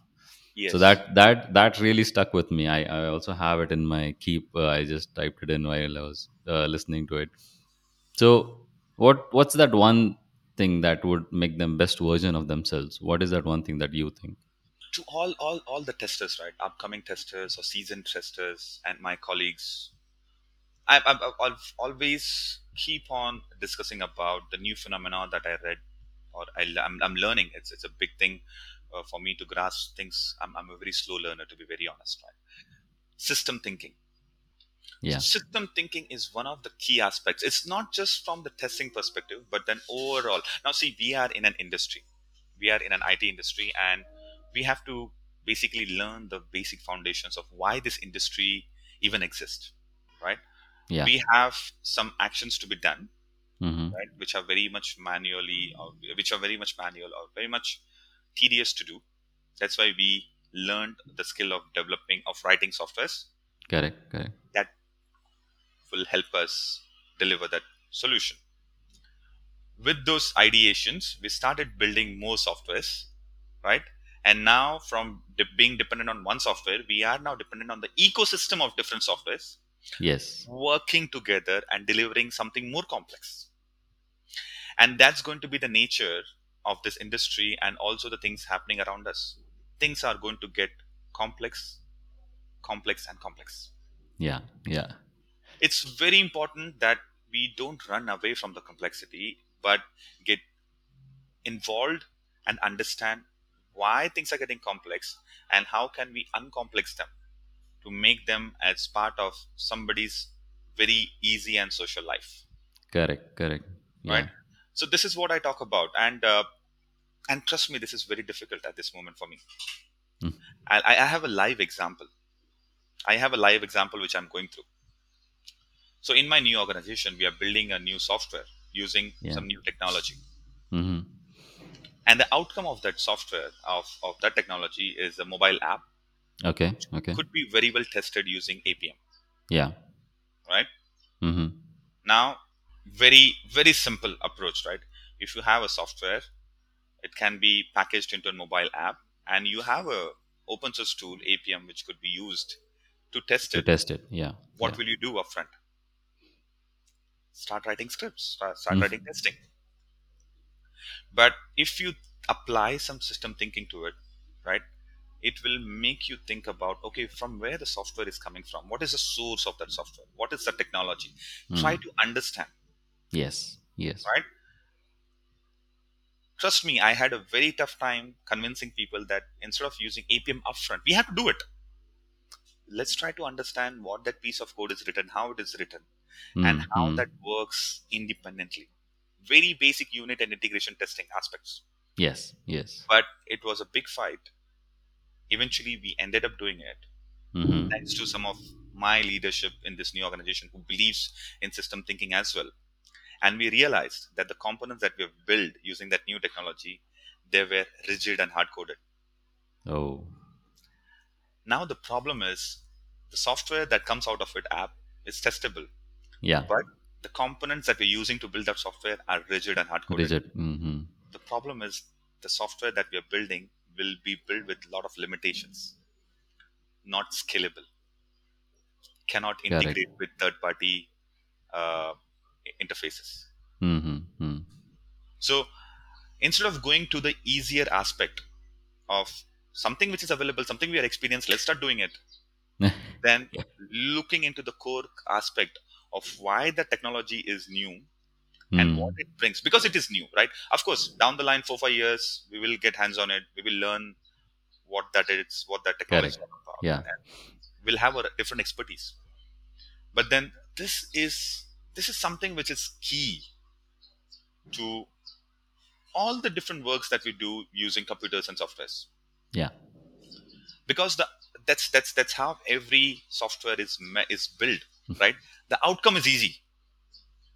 [SPEAKER 2] Yes.
[SPEAKER 1] so that that that really stuck with me. I, I also have it in my keep. Uh, i just typed it in while i was uh, listening to it. So what what's that one thing that would make them best version of themselves? What is that one thing that you think?
[SPEAKER 2] To all, all, all the testers, right? Upcoming testers or seasoned testers and my colleagues, I, I, I'll always keep on discussing about the new phenomena that I read or I, am I'm learning. It's it's a big thing uh, for me to grasp things. I'm, I'm a very slow learner, to be very honest. Right? System thinking. So
[SPEAKER 1] yeah
[SPEAKER 2] system thinking is one of the key aspects. It's not just from the testing perspective, but then overall. Now, see, we are in an industry. We are in an IT industry, and we have to basically learn the basic foundations of why this industry even exists. Right?
[SPEAKER 1] Yeah.
[SPEAKER 2] We have some actions to be done
[SPEAKER 1] mm-hmm.
[SPEAKER 2] right which are very much manually or which are very much manual or very much tedious to do. That's why we learned the skill of developing of writing softwares.
[SPEAKER 1] Correct correct.
[SPEAKER 2] That will help us deliver that solution. With those ideations we started building more softwares right? And now from de- being dependent on one software we are now dependent on the ecosystem of different softwares
[SPEAKER 1] yes.
[SPEAKER 2] working together and delivering something more complex. And that's going to be the nature of this industry and also the things happening around us. Things are going to get complex complex and complex.
[SPEAKER 1] Yeah yeah.
[SPEAKER 2] It's very important that we don't run away from the complexity but get involved and understand why things are getting complex and how can we uncomplex them to make them as part of somebody's very easy and social life.
[SPEAKER 1] Correct correct.
[SPEAKER 2] Right? So this is what i talk about. And uh, and trust me this is very difficult at this moment for me.
[SPEAKER 1] Mm.
[SPEAKER 2] I, I have a live example. I have a live example which i'm going through. So in my new organization we are building a new software using
[SPEAKER 1] Yeah.
[SPEAKER 2] some new technology.
[SPEAKER 1] Mm-hmm.
[SPEAKER 2] and the outcome of that software of, of that technology is a mobile app
[SPEAKER 1] okay okay
[SPEAKER 2] could be very well tested using Appium
[SPEAKER 1] yeah
[SPEAKER 2] right
[SPEAKER 1] mm-hmm.
[SPEAKER 2] now very very simple approach right if you have a software it can be packaged into a mobile app and you have a open source tool Appium which could be used to test it.
[SPEAKER 1] to test it yeah
[SPEAKER 2] what
[SPEAKER 1] yeah.
[SPEAKER 2] will you do upfront start writing scripts start, start
[SPEAKER 1] Mm.
[SPEAKER 2] writing testing but if you apply some system thinking to it right it will make you think about okay from where the software is coming from? What is the source of that software? What is the technology? Try
[SPEAKER 1] Mm.
[SPEAKER 2] to understand.
[SPEAKER 1] Yes yes.
[SPEAKER 2] Right? Trust me i had a very tough time convincing people that instead of using Appium upfront we have to do it. Let's try to understand what that piece of code is written how it is written and
[SPEAKER 1] Mm,
[SPEAKER 2] how
[SPEAKER 1] mm.
[SPEAKER 2] that works independently. Very basic unit and integration testing aspects.
[SPEAKER 1] Yes yes.
[SPEAKER 2] But it was a big fight eventually we ended up doing it.
[SPEAKER 1] Mm-hmm.
[SPEAKER 2] thanks to some of my leadership in this new organization who believes in system thinking as well. And we realized that the components that we have built using that new technology they were rigid and hard coded
[SPEAKER 1] oh.
[SPEAKER 2] Now the problem is the software that comes out of it app is testable.
[SPEAKER 1] Yeah.
[SPEAKER 2] But the components that we're using to build that software are rigid and hard coded
[SPEAKER 1] rigid. Mm-hmm.
[SPEAKER 2] the problem is the software that we are building will be built with a lot of limitations not scalable cannot
[SPEAKER 1] Correct.
[SPEAKER 2] integrate with third party uh, interfaces
[SPEAKER 1] Mm-hmm. Mm.
[SPEAKER 2] so instead of going to the easier aspect of something which is available something we are experienced let's start doing it then looking into the core aspect of why the technology is new and
[SPEAKER 1] Mm.
[SPEAKER 2] what it brings because it is new right of course down the line four five years we will get hands on it we will learn what that is, what that technology
[SPEAKER 1] Correct.
[SPEAKER 2] is about.
[SPEAKER 1] Yeah.
[SPEAKER 2] And will have a different expertise. But then this is this is something which is key to all the different works that we do using computers and softwares
[SPEAKER 1] Yeah.
[SPEAKER 2] because the that's that's that's how every software is is built right the outcome is easy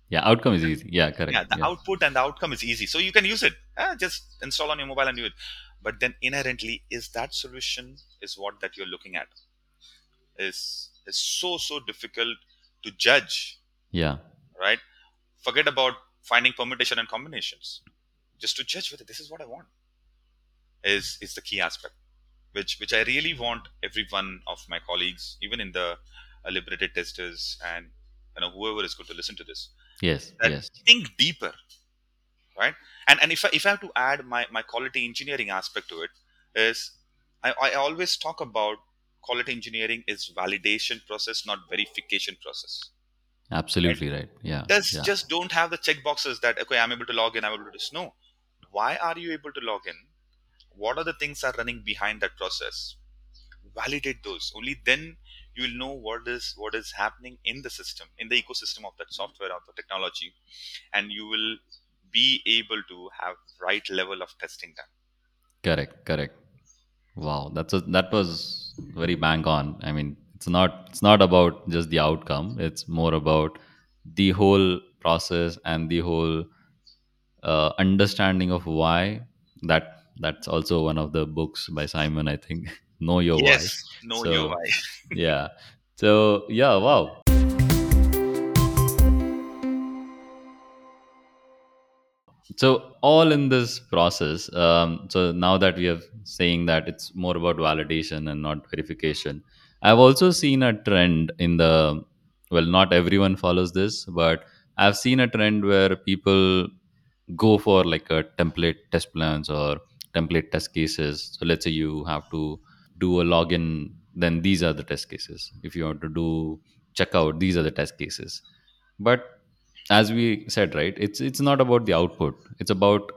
[SPEAKER 1] Yeah. Outcome is easy. Yeah. Correct.
[SPEAKER 2] yeah the output and the outcome is easy so you can use it Ah, just install on your mobile and do it but then inherently is that solution is what that you're looking at is is so so difficult to judge
[SPEAKER 1] yeah.
[SPEAKER 2] right forget about finding permutation and combinations just to judge whether this is what i want is is the key aspect which which i really want every one of my colleagues even in the uh, liberated testers and you know whoever is going to listen to this
[SPEAKER 1] Yes. Yes.
[SPEAKER 2] think deeper right and and if I, if I have to add my my quality engineering aspect to it is I, I always talk about quality engineering is validation process not verification process
[SPEAKER 1] Absolutely right. Yeah.
[SPEAKER 2] just
[SPEAKER 1] yeah.
[SPEAKER 2] just don't have the check boxes that okay i'm able to log in i'm able to do this no why are you able to log in what are the things are running behind that process validate those only then you will know what is what is happening in the system in the ecosystem of that software or the technology and you will be able to have right level of testing done
[SPEAKER 1] Correct, correct. Wow, that's a, that was very bang on. I mean, it's not it's not about just the outcome. It's more about the whole process and the whole uh, understanding of why. That that's also one of the books by Simon. I think know your why.
[SPEAKER 2] yes know
[SPEAKER 1] So-
[SPEAKER 2] your why
[SPEAKER 1] Yeah. So yeah, wow. so all in this process um, so now that we are saying that it's more about validation and not verification i've also seen a trend in the well not everyone follows this but i've seen a trend where people go for like a template test plans or template test cases so let's say you have to do a login then these are the test cases. If you want to do checkout these are the test cases. But as we said right it's it's not about the output. It's about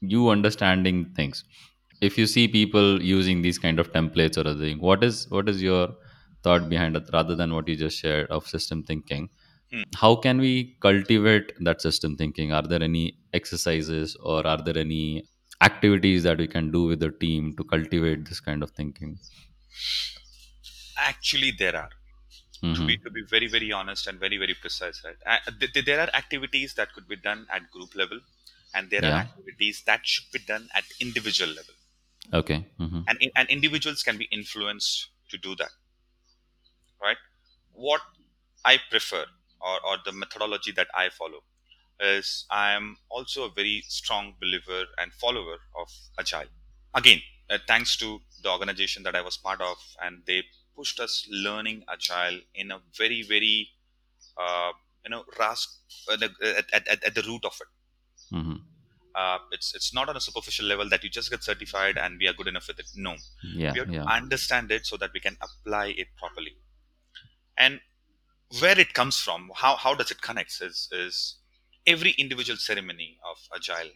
[SPEAKER 1] you understanding things. If you see people using these kind of templates or other thing what is what is your thought behind it rather than what you just shared of system thinking?
[SPEAKER 2] Hmm.
[SPEAKER 1] how can we cultivate that system thinking? Are there any exercises or are there any activities that we can do with the team to cultivate this kind of thinking?
[SPEAKER 2] Actually there are. To
[SPEAKER 1] Mhm.
[SPEAKER 2] be to be very very honest and very very precise right? Uh, th- th- there are activities that could be done at group level and there are activities that should be done at individual level.
[SPEAKER 1] Okay. Mhm.
[SPEAKER 2] and in- and individuals can be influenced to do that. Right? What i prefer or, or the methodology that i follow is i am also a very strong believer and follower of agile. Again uh, thanks to the organization that i was part of and they pushed us learning agile in a very very uh, you know rasp at, the- at, at, at the root of it.
[SPEAKER 1] Mhm.
[SPEAKER 2] uh, it's it's not on a superficial level that you just get certified and we are good enough with it. No.
[SPEAKER 1] Yeah
[SPEAKER 2] we have
[SPEAKER 1] yeah.
[SPEAKER 2] to understand it so that we can apply it properly. And where it comes from how, how does it connect is, is every individual ceremony of agile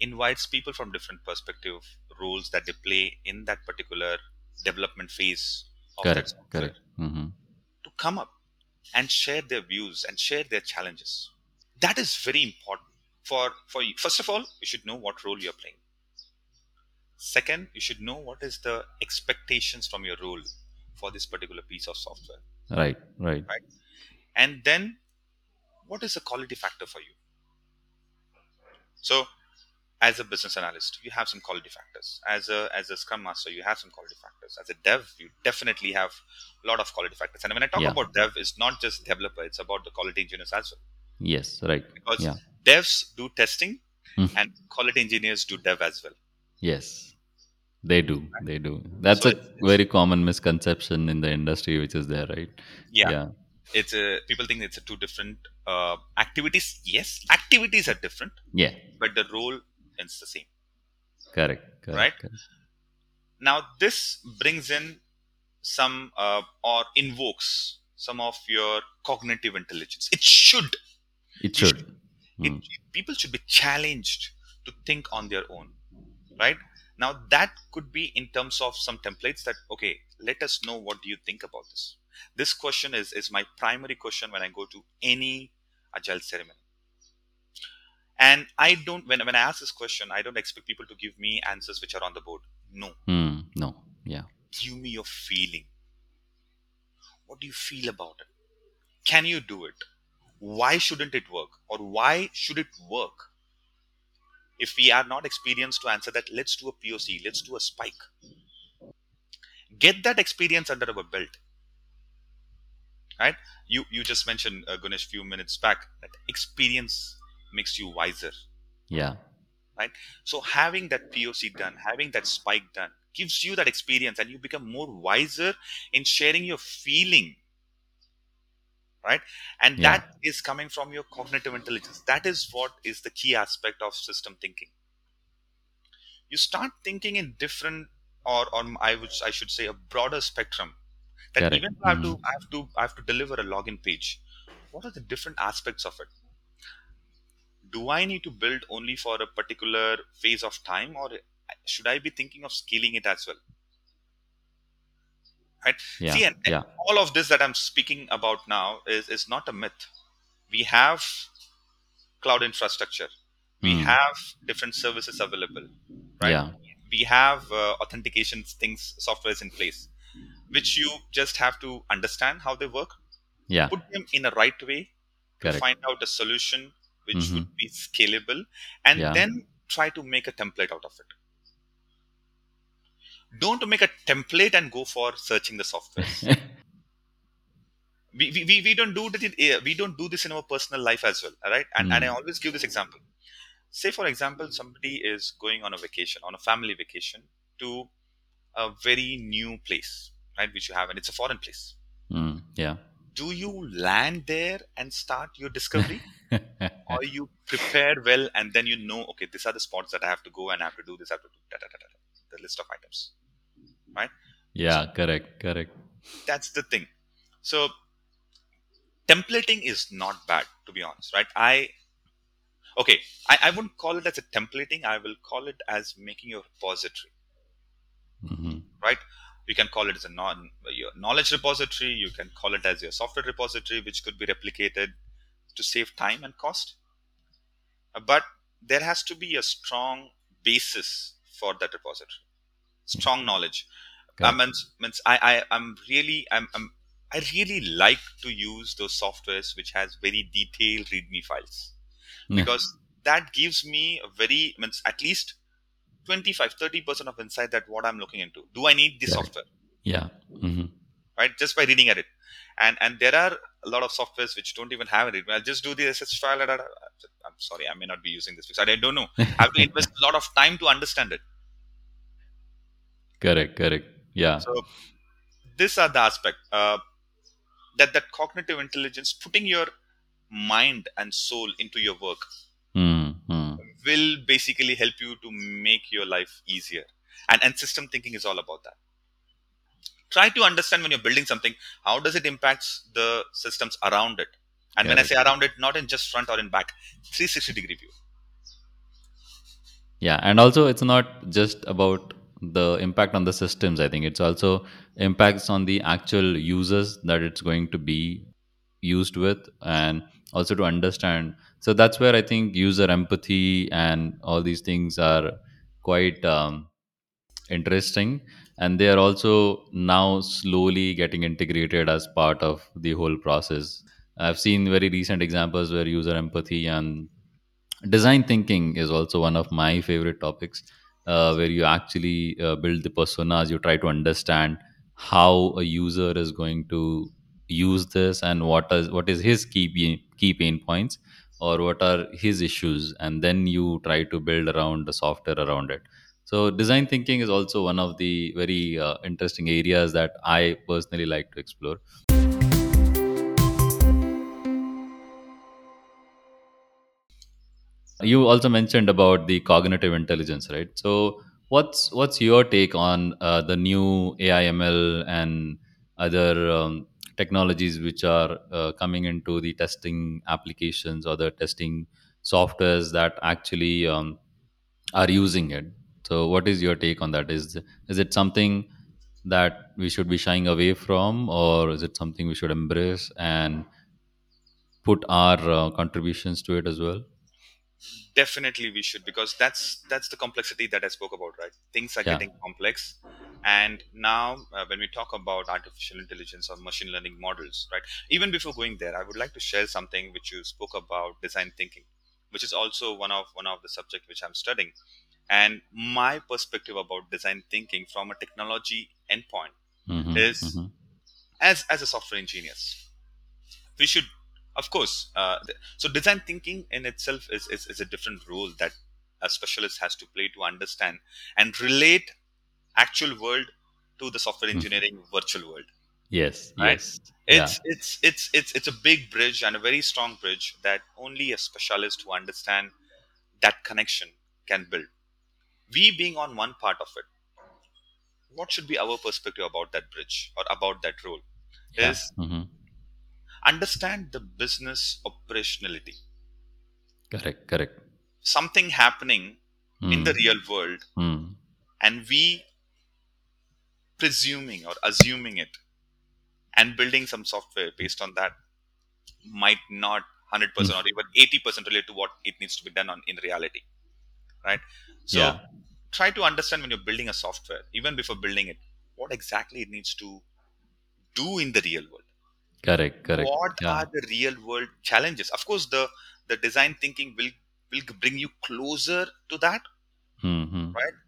[SPEAKER 2] invites people from different perspective roles that they play in that particular development phase of that
[SPEAKER 1] correct
[SPEAKER 2] software
[SPEAKER 1] correct. Hmm
[SPEAKER 2] to come up and share their views and share their challenges. That is very important for for you. First of all you should know what role you're playing. Second you should know what is the expectations from your role for this particular piece of software.
[SPEAKER 1] Right right. Right?
[SPEAKER 2] And then what is the quality factor for you so as a business analyst you have some quality factors as a as a scrum master you have some quality factors as a dev you definitely have a lot of quality factors and when i talk
[SPEAKER 1] Yeah.
[SPEAKER 2] about dev it's not just developer it's about the quality engineers as well
[SPEAKER 1] yes right
[SPEAKER 2] because
[SPEAKER 1] Yeah.
[SPEAKER 2] devs do testing
[SPEAKER 1] Mhm.
[SPEAKER 2] and quality engineers do dev as well
[SPEAKER 1] Yes, they do. They do. That's
[SPEAKER 2] So
[SPEAKER 1] a
[SPEAKER 2] it's- it's-
[SPEAKER 1] very common misconception in the industry, which is there, right?
[SPEAKER 2] yeah,
[SPEAKER 1] Yeah.
[SPEAKER 2] It's a people think it's a two different uh, activities yes activities are different
[SPEAKER 1] Yeah.
[SPEAKER 2] but the role is the same
[SPEAKER 1] Correct. correct
[SPEAKER 2] Right?
[SPEAKER 1] correct.
[SPEAKER 2] now this brings in some uh, or invokes some of your cognitive intelligence it should
[SPEAKER 1] It should.
[SPEAKER 2] it,
[SPEAKER 1] Mm.
[SPEAKER 2] people should be challenged to think on their own right now that could be in terms of some templates that okay let us know what do you think about this this question is is my primary question when i go to any agile ceremony. And i don't when, when i ask this question i don't expect people to give me answers which are on the board. No.
[SPEAKER 1] Hmm. no. Yeah.
[SPEAKER 2] give me your feeling. What do you feel about it? Can you do it? Why shouldn't it work? Or why should it work if we are not experienced to answer that let's do a poc let's do a spike. Get that experience under our belt right? You you just mentioned uh, ganesh few minutes back that experience makes you wiser.
[SPEAKER 1] Yeah. Right?
[SPEAKER 2] So having that poc done having that spike done gives you that experience and you become more wiser in sharing your feeling. Right? And
[SPEAKER 1] Yeah.
[SPEAKER 2] that is coming from your cognitive intelligence. That is what is the key aspect of system thinking. You start thinking in different or or i would i should say a broader spectrum that
[SPEAKER 1] Correct.
[SPEAKER 2] even if i have to
[SPEAKER 1] Mhm.
[SPEAKER 2] i have to i have to deliver a login page what are the different aspects of it do i need to build only for a particular phase of time or should i be thinking of scaling it as well Right.
[SPEAKER 1] Yeah.
[SPEAKER 2] See, and, and
[SPEAKER 1] yeah.
[SPEAKER 2] all of this that I'm speaking about now is, is not a myth. We have cloud infrastructure. We
[SPEAKER 1] Hmm.
[SPEAKER 2] have different services available, right?
[SPEAKER 1] Yeah.
[SPEAKER 2] We have uh, authentication things, softwares in place, which you just have to understand how they work,
[SPEAKER 1] Yeah.
[SPEAKER 2] put them in a right way to
[SPEAKER 1] Correct.
[SPEAKER 2] find out a solution which
[SPEAKER 1] Mhm.
[SPEAKER 2] would be scalable, and
[SPEAKER 1] Yeah.
[SPEAKER 2] then try to make a template out of it. Don't make a template and go for searching the software. we, we, we- don't do that we don't do this in our personal life as well all right and, and i
[SPEAKER 1] Mm.
[SPEAKER 2] always give this example say for example somebody is going on a vacation on a family vacation to a very new place right which you have and it's a foreign place
[SPEAKER 1] Mm, yeah.
[SPEAKER 2] do you land there and start your discovery or you prepare well and then you know okay these are the spots that i have to go and i have to do this i have to do da, da, da, the list of items right
[SPEAKER 1] yeah. Correct. Correct.
[SPEAKER 2] that's the thing so templating is not bad to be honest right i okay I, I wouldn't call it as a templating i will call it as making your repository
[SPEAKER 1] hmm
[SPEAKER 2] you can call it as a non your knowledge repository. You can call it as your software repository which could be replicated to save time and cost. But there has to be a strong basis for that repository. Strong knowledge. I
[SPEAKER 1] Correct.
[SPEAKER 2] means, means I, I i'm really I'm, I'm i really like to use those softwares which has very detailed readme files.
[SPEAKER 1] Yeah.
[SPEAKER 2] because that gives me a very means at least 25 30% of insight that what i'm looking into do i need this
[SPEAKER 1] Correct.
[SPEAKER 2] software
[SPEAKER 1] Yeah. hmm
[SPEAKER 2] right just by reading at it and and there are a lot of softwares which don't even have it i'll just do the ss file i'm sorry i may not be using this because i don't know i have to invest a lot of time to understand it
[SPEAKER 1] Correct. Correct. Yeah.
[SPEAKER 2] so these are the aspect uh, that that cognitive intelligence putting your mind and soul into your work. Will basically help you to make your life easier and and system thinking is all about that try to understand when you're building something how does it impact the systems around it and when i say around it not in just front or in back 360 degree view
[SPEAKER 1] Yeah, and also it's not just about the impact on the systems. I think it's also impacts on the actual users that it's going to be used with, and also to understand. So that's where I think user empathy and all these things are quite um, interesting, and they are also now slowly getting integrated as part of the whole process. I've seen very recent examples where user empathy and design thinking is also one of my favorite topics uh, where you actually uh, build the personas you try to understand how a user is going to use this and what is what is his key key pain points or what are his issues and then you try to build around the software around it. So design thinking is also one of the very uh, interesting areas that i personally like to explore. You also mentioned about the cognitive intelligence right? So what's what's your take on uh, the new aiml and other um, technologies which are uh, coming into the testing applications or the testing softwares that actually um, are using it So, what is your take on that? Is is it something that we should be shying away from, or is it something we should embrace and put our uh, contributions to it as well?
[SPEAKER 2] Definitely we should because that's that's the complexity that i spoke about right? Things are
[SPEAKER 1] Yeah.
[SPEAKER 2] getting complex. And now uh, when we talk about artificial intelligence or machine learning models right even before going there i would like to share something which you spoke about design thinking which is also one of one of the subject which i'm studying. And my perspective about design thinking from a technology endpoint
[SPEAKER 1] hmm
[SPEAKER 2] is
[SPEAKER 1] hmm
[SPEAKER 2] as as a software engineers we should of course uh, so design thinking in itself is, is is a different role that a specialist has to play to understand and relate actual world to the software
[SPEAKER 1] Hmm.
[SPEAKER 2] engineering virtual world
[SPEAKER 1] Yes.
[SPEAKER 2] Right.
[SPEAKER 1] Yes. Yeah.
[SPEAKER 2] it's it's it's it's it's a big bridge and a very strong bridge that only a specialist who understand that connection can build we being on one part of it what should be our perspective about that bridge or about that role
[SPEAKER 1] Yeah.
[SPEAKER 2] is
[SPEAKER 1] hmm
[SPEAKER 2] understand the business operationality
[SPEAKER 1] Correct. Correct.
[SPEAKER 2] something happening in the
[SPEAKER 1] Mm.
[SPEAKER 2] real world
[SPEAKER 1] Mm.
[SPEAKER 2] and we presuming or assuming it and building some software based on that might not 100% or even 80% relate to what it needs to be done on in reality right so
[SPEAKER 1] Yeah.
[SPEAKER 2] try to understand when you're building a software even before building it what exactly it needs to do in the real world
[SPEAKER 1] Correct. Correct.
[SPEAKER 2] what
[SPEAKER 1] yeah.
[SPEAKER 2] are the real world challenges of course the the design thinking will will bring you closer to that
[SPEAKER 1] hmm
[SPEAKER 2] right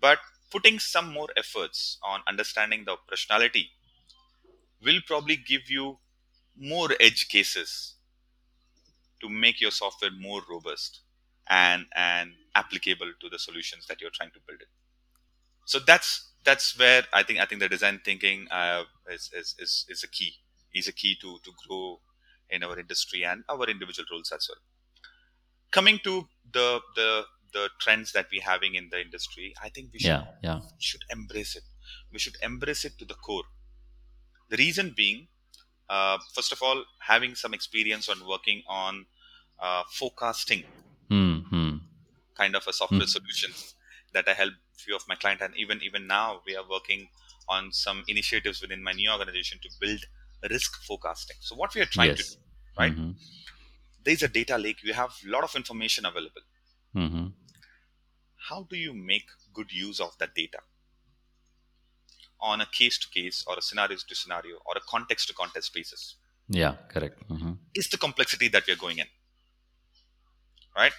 [SPEAKER 2] but putting some more efforts on understanding the operationality will probably give you more edge cases to make your software more robust and and applicable to the solutions that you're trying to build it so that's that's where i think i think the design thinking uh, is, is is is a key is a key to to grow in our industry and our individual roles as well coming to the the the trends that we're having in the industry i think we should
[SPEAKER 1] Yeah. Yeah.
[SPEAKER 2] should embrace it. We should embrace it to the core. The reason being, uh, first of all, having some experience on working on uh, forecasting
[SPEAKER 1] hmm
[SPEAKER 2] kind of a software solutions that I help few of my clients, and even even now we are working on some initiatives within my new organization to build risk forecasting. So what we are trying to do, right?
[SPEAKER 1] hmm
[SPEAKER 2] There is a data lake. You have a lot of information available.
[SPEAKER 1] hmm
[SPEAKER 2] How do you make good use of that data? on a case to case or a scenario to scenario or a context to context basis
[SPEAKER 1] Yeah. Correct. hmm
[SPEAKER 2] is the complexity that we're going in right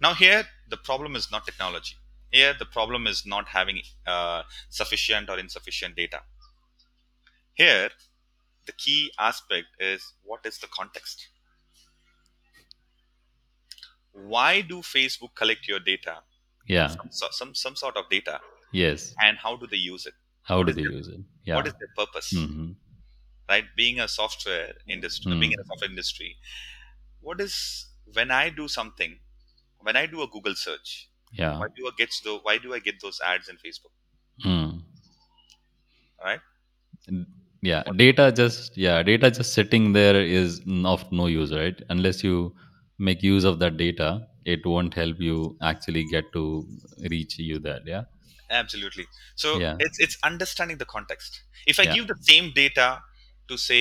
[SPEAKER 2] now here the problem is not technology here the problem is not having uh, sufficient or insufficient data here the key aspect is what is the context why do facebook collect your data
[SPEAKER 1] Yeah.
[SPEAKER 2] some, some some sort of data
[SPEAKER 1] Yes.
[SPEAKER 2] and how do they use it
[SPEAKER 1] How do they
[SPEAKER 2] their-
[SPEAKER 1] use it? Yeah.
[SPEAKER 2] what is their purpose
[SPEAKER 1] hmm
[SPEAKER 2] right being a software industry
[SPEAKER 1] Mm.
[SPEAKER 2] being in a software industry what is when i do something when i do a google search
[SPEAKER 1] Yeah.
[SPEAKER 2] why do i get the why do i get those ads in facebook
[SPEAKER 1] Mm.
[SPEAKER 2] right
[SPEAKER 1] Yeah. Data just yeah data just sitting there is n- of no use, right? Unless you make use of that data, it won't help you actually get to reach you there. Yeah.
[SPEAKER 2] absolutely so
[SPEAKER 1] Yeah.
[SPEAKER 2] it's it's understanding the context if i
[SPEAKER 1] Yeah.
[SPEAKER 2] give the same data to say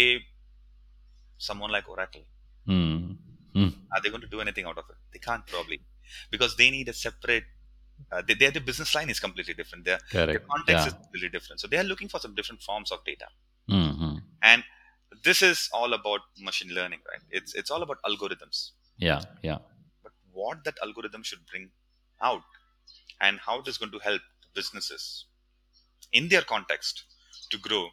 [SPEAKER 2] someone like oracle
[SPEAKER 1] Mm. Mm.
[SPEAKER 2] are they going to do anything out of it they can't probably because they need a separate uh, they, their, their business line is completely different their, their
[SPEAKER 1] Correct.
[SPEAKER 2] context
[SPEAKER 1] Yeah.
[SPEAKER 2] is completely different so they are looking for some different forms of data
[SPEAKER 1] hmm
[SPEAKER 2] and this is all about machine learning right it's it's all about algorithms
[SPEAKER 1] Yeah. Yeah.
[SPEAKER 2] but what that algorithm should bring out and how it is going to help businesses in their context to grow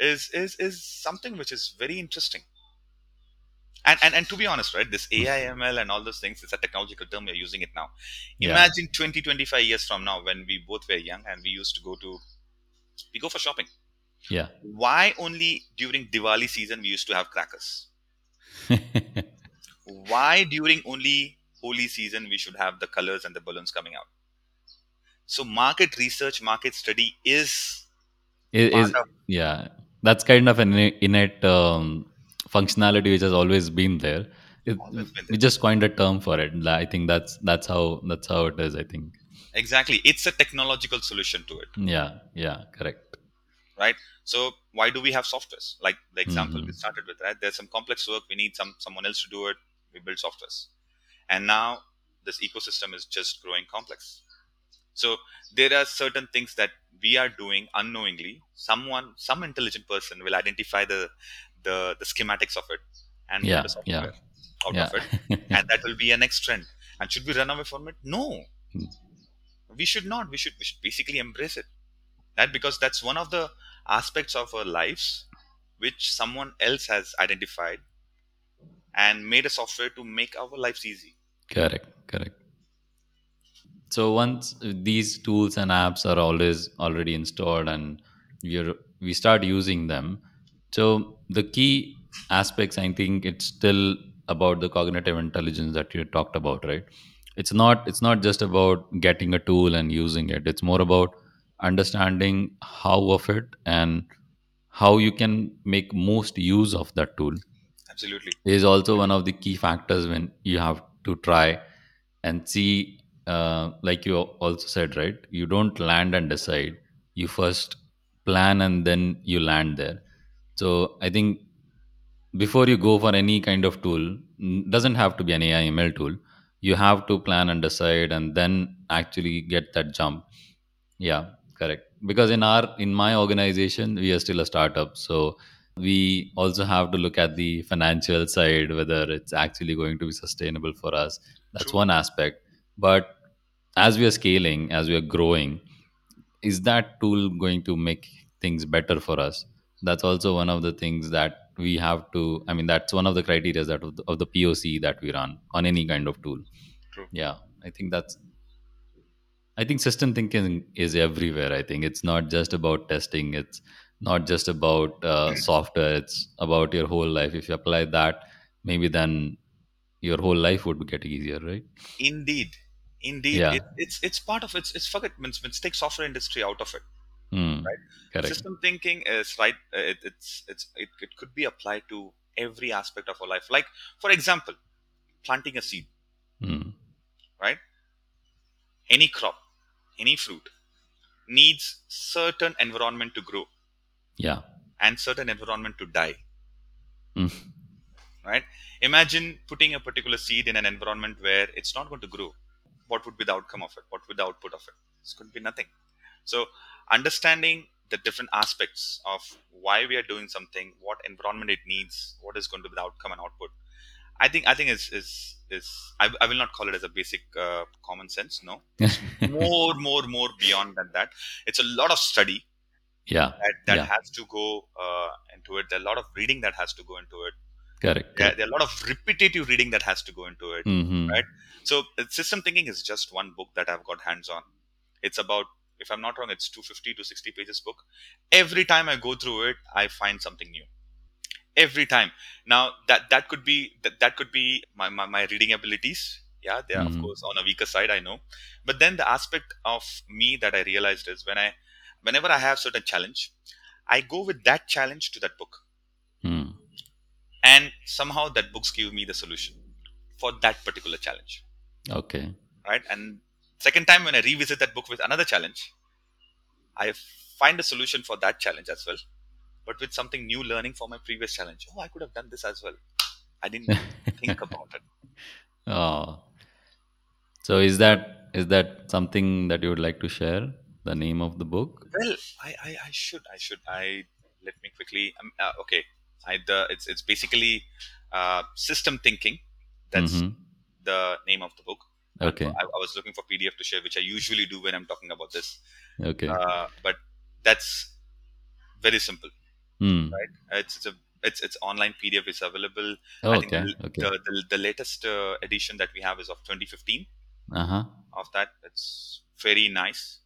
[SPEAKER 2] is is is something which is very interesting and, and and to be honest right this ai ml and all those things it's a technological term we're using it now
[SPEAKER 1] Yeah.
[SPEAKER 2] imagine 20 25 years from now when we both were young and we used to go to we go for shopping
[SPEAKER 1] Yeah.
[SPEAKER 2] why only during diwali season we used to have crackers why during only Holi season we should have the colors and the balloons coming out so market research market study is
[SPEAKER 1] It is
[SPEAKER 2] of-
[SPEAKER 1] yeah. That's kind of an innate um, functionality which has always been there. It,
[SPEAKER 2] Always been
[SPEAKER 1] we just coined a term for it. I think that's that's how that's how it is. I think.
[SPEAKER 2] exactly it's a technological solution to it
[SPEAKER 1] Yeah, yeah, correct.
[SPEAKER 2] Right? So why do we have softwares? Like the example we
[SPEAKER 1] Mhm.
[SPEAKER 2] started with right? There's some complex work we need some someone else to do it we build softwares. And now this ecosystem is just growing complex. So there are certain things that we are doing unknowingly. Someone some intelligent person will identify the the, the schematics of it and
[SPEAKER 1] Yeah,
[SPEAKER 2] software out
[SPEAKER 1] Yeah.
[SPEAKER 2] of it. And that will be a next trend. And should we run away from it? No.
[SPEAKER 1] Hmm.
[SPEAKER 2] we should not. We should we should basically embrace it right because that's one of the aspects of our lives which someone else has identified and made a software to make our lives easy
[SPEAKER 1] correct, correct. So once uh, these tools and apps are always already installed and we we start using them, so the key aspects I think it's still about the cognitive intelligence that you talked about, right? It's not it's not just about getting a tool and using it. It's more about understanding how of it and how you can make most use of that tool.
[SPEAKER 2] Absolutely.
[SPEAKER 1] Is also one of the key factors when you have to try and see uh, like you also said right? You don't land and decide. You first plan and then you land there. So i think before you go for any kind of tool doesn't have to be an ai ml tool. You have to plan and decide and then actually get that jump. Yeah, correct. Because in our in my organization, we are still a startup, so we also have to look at the financial side, whether it's actually going to be sustainable for us. That's
[SPEAKER 2] true
[SPEAKER 1] one aspect. But as we are scaling, as we are growing, is that tool going to make things better for us? That's also one of the things that we have to. I mean, that's one of the criteria that of the, of the POC that we run on any kind of tool.
[SPEAKER 2] true
[SPEAKER 1] Yeah, I think that's I think system thinking is everywhere. I think it's not just about testing. It's not just about uh, software. It's about your whole life. If you apply that, maybe then your whole life would get easier, right?
[SPEAKER 2] indeed indeed
[SPEAKER 1] Yeah.
[SPEAKER 2] it, it's it's part of it's it's forget let's, let's take software industry out of it
[SPEAKER 1] Hmm.
[SPEAKER 2] right
[SPEAKER 1] Correct.
[SPEAKER 2] system thinking is right uh, it, it's it's it, it could be applied to every aspect of our life like for example planting a seed
[SPEAKER 1] Hmm.
[SPEAKER 2] right any crop any fruit needs certain environment to grow.
[SPEAKER 1] Yeah.
[SPEAKER 2] and certain environment to die.
[SPEAKER 1] Hmm.
[SPEAKER 2] right? Imagine putting a particular seed in an environment where it's not going to grow. What would be the outcome of it? What would be the output of it? It's going to be nothing. So understanding the different aspects of why we are doing something what environment it needs what is going to be the outcome and output i think i think is is is i, I will not call it as a basic uh, common sense no more more more beyond than that it's a lot of study
[SPEAKER 1] yeah.
[SPEAKER 2] that, that
[SPEAKER 1] Yeah.
[SPEAKER 2] has to go uh, into it there are a lot of reading that has to go into it
[SPEAKER 1] Correct.
[SPEAKER 2] there, there are a lot of repetitive reading that has to go into it
[SPEAKER 1] Mhm.
[SPEAKER 2] right? so uh, system thinking is just one book that i've got hands on it's about if i'm not wrong it's 250 to 60 pages book every time i go through it i find something new every time. Now that that could be that, that could be my, my, my reading abilities. Yeah they are of
[SPEAKER 1] Mhm.
[SPEAKER 2] course on a weaker side i know. But then the aspect of me that i realized is when i whenever i have certain challenge i go with that challenge to that book.
[SPEAKER 1] Hmm.
[SPEAKER 2] and somehow that books give me the solution for that particular challenge.
[SPEAKER 1] Okay.
[SPEAKER 2] right? And second time when i revisit that book with another challenge i find a solution for that challenge as well but with something new learning for my previous challenge oh i could have done this as well i didn't think about it
[SPEAKER 1] Oh. So is that is that something that you would like to share? The name of the book?
[SPEAKER 2] well i i, I should i should i let me quickly um, uh, okay i the it's it's basically uh, system thinking that's
[SPEAKER 1] Mhm.
[SPEAKER 2] the name of the book
[SPEAKER 1] Okay.
[SPEAKER 2] I, I was looking for pdf to share which i usually do when i'm talking about this
[SPEAKER 1] Okay.
[SPEAKER 2] uh, but that's very simple
[SPEAKER 1] Hmm.
[SPEAKER 2] right it's, it's a it's it's online pdf is available
[SPEAKER 1] Oh,
[SPEAKER 2] i think
[SPEAKER 1] okay.
[SPEAKER 2] the,
[SPEAKER 1] Okay.
[SPEAKER 2] the, the, the latest uh, edition that we have is of 2015
[SPEAKER 1] Uh huh.
[SPEAKER 2] of that it's very nice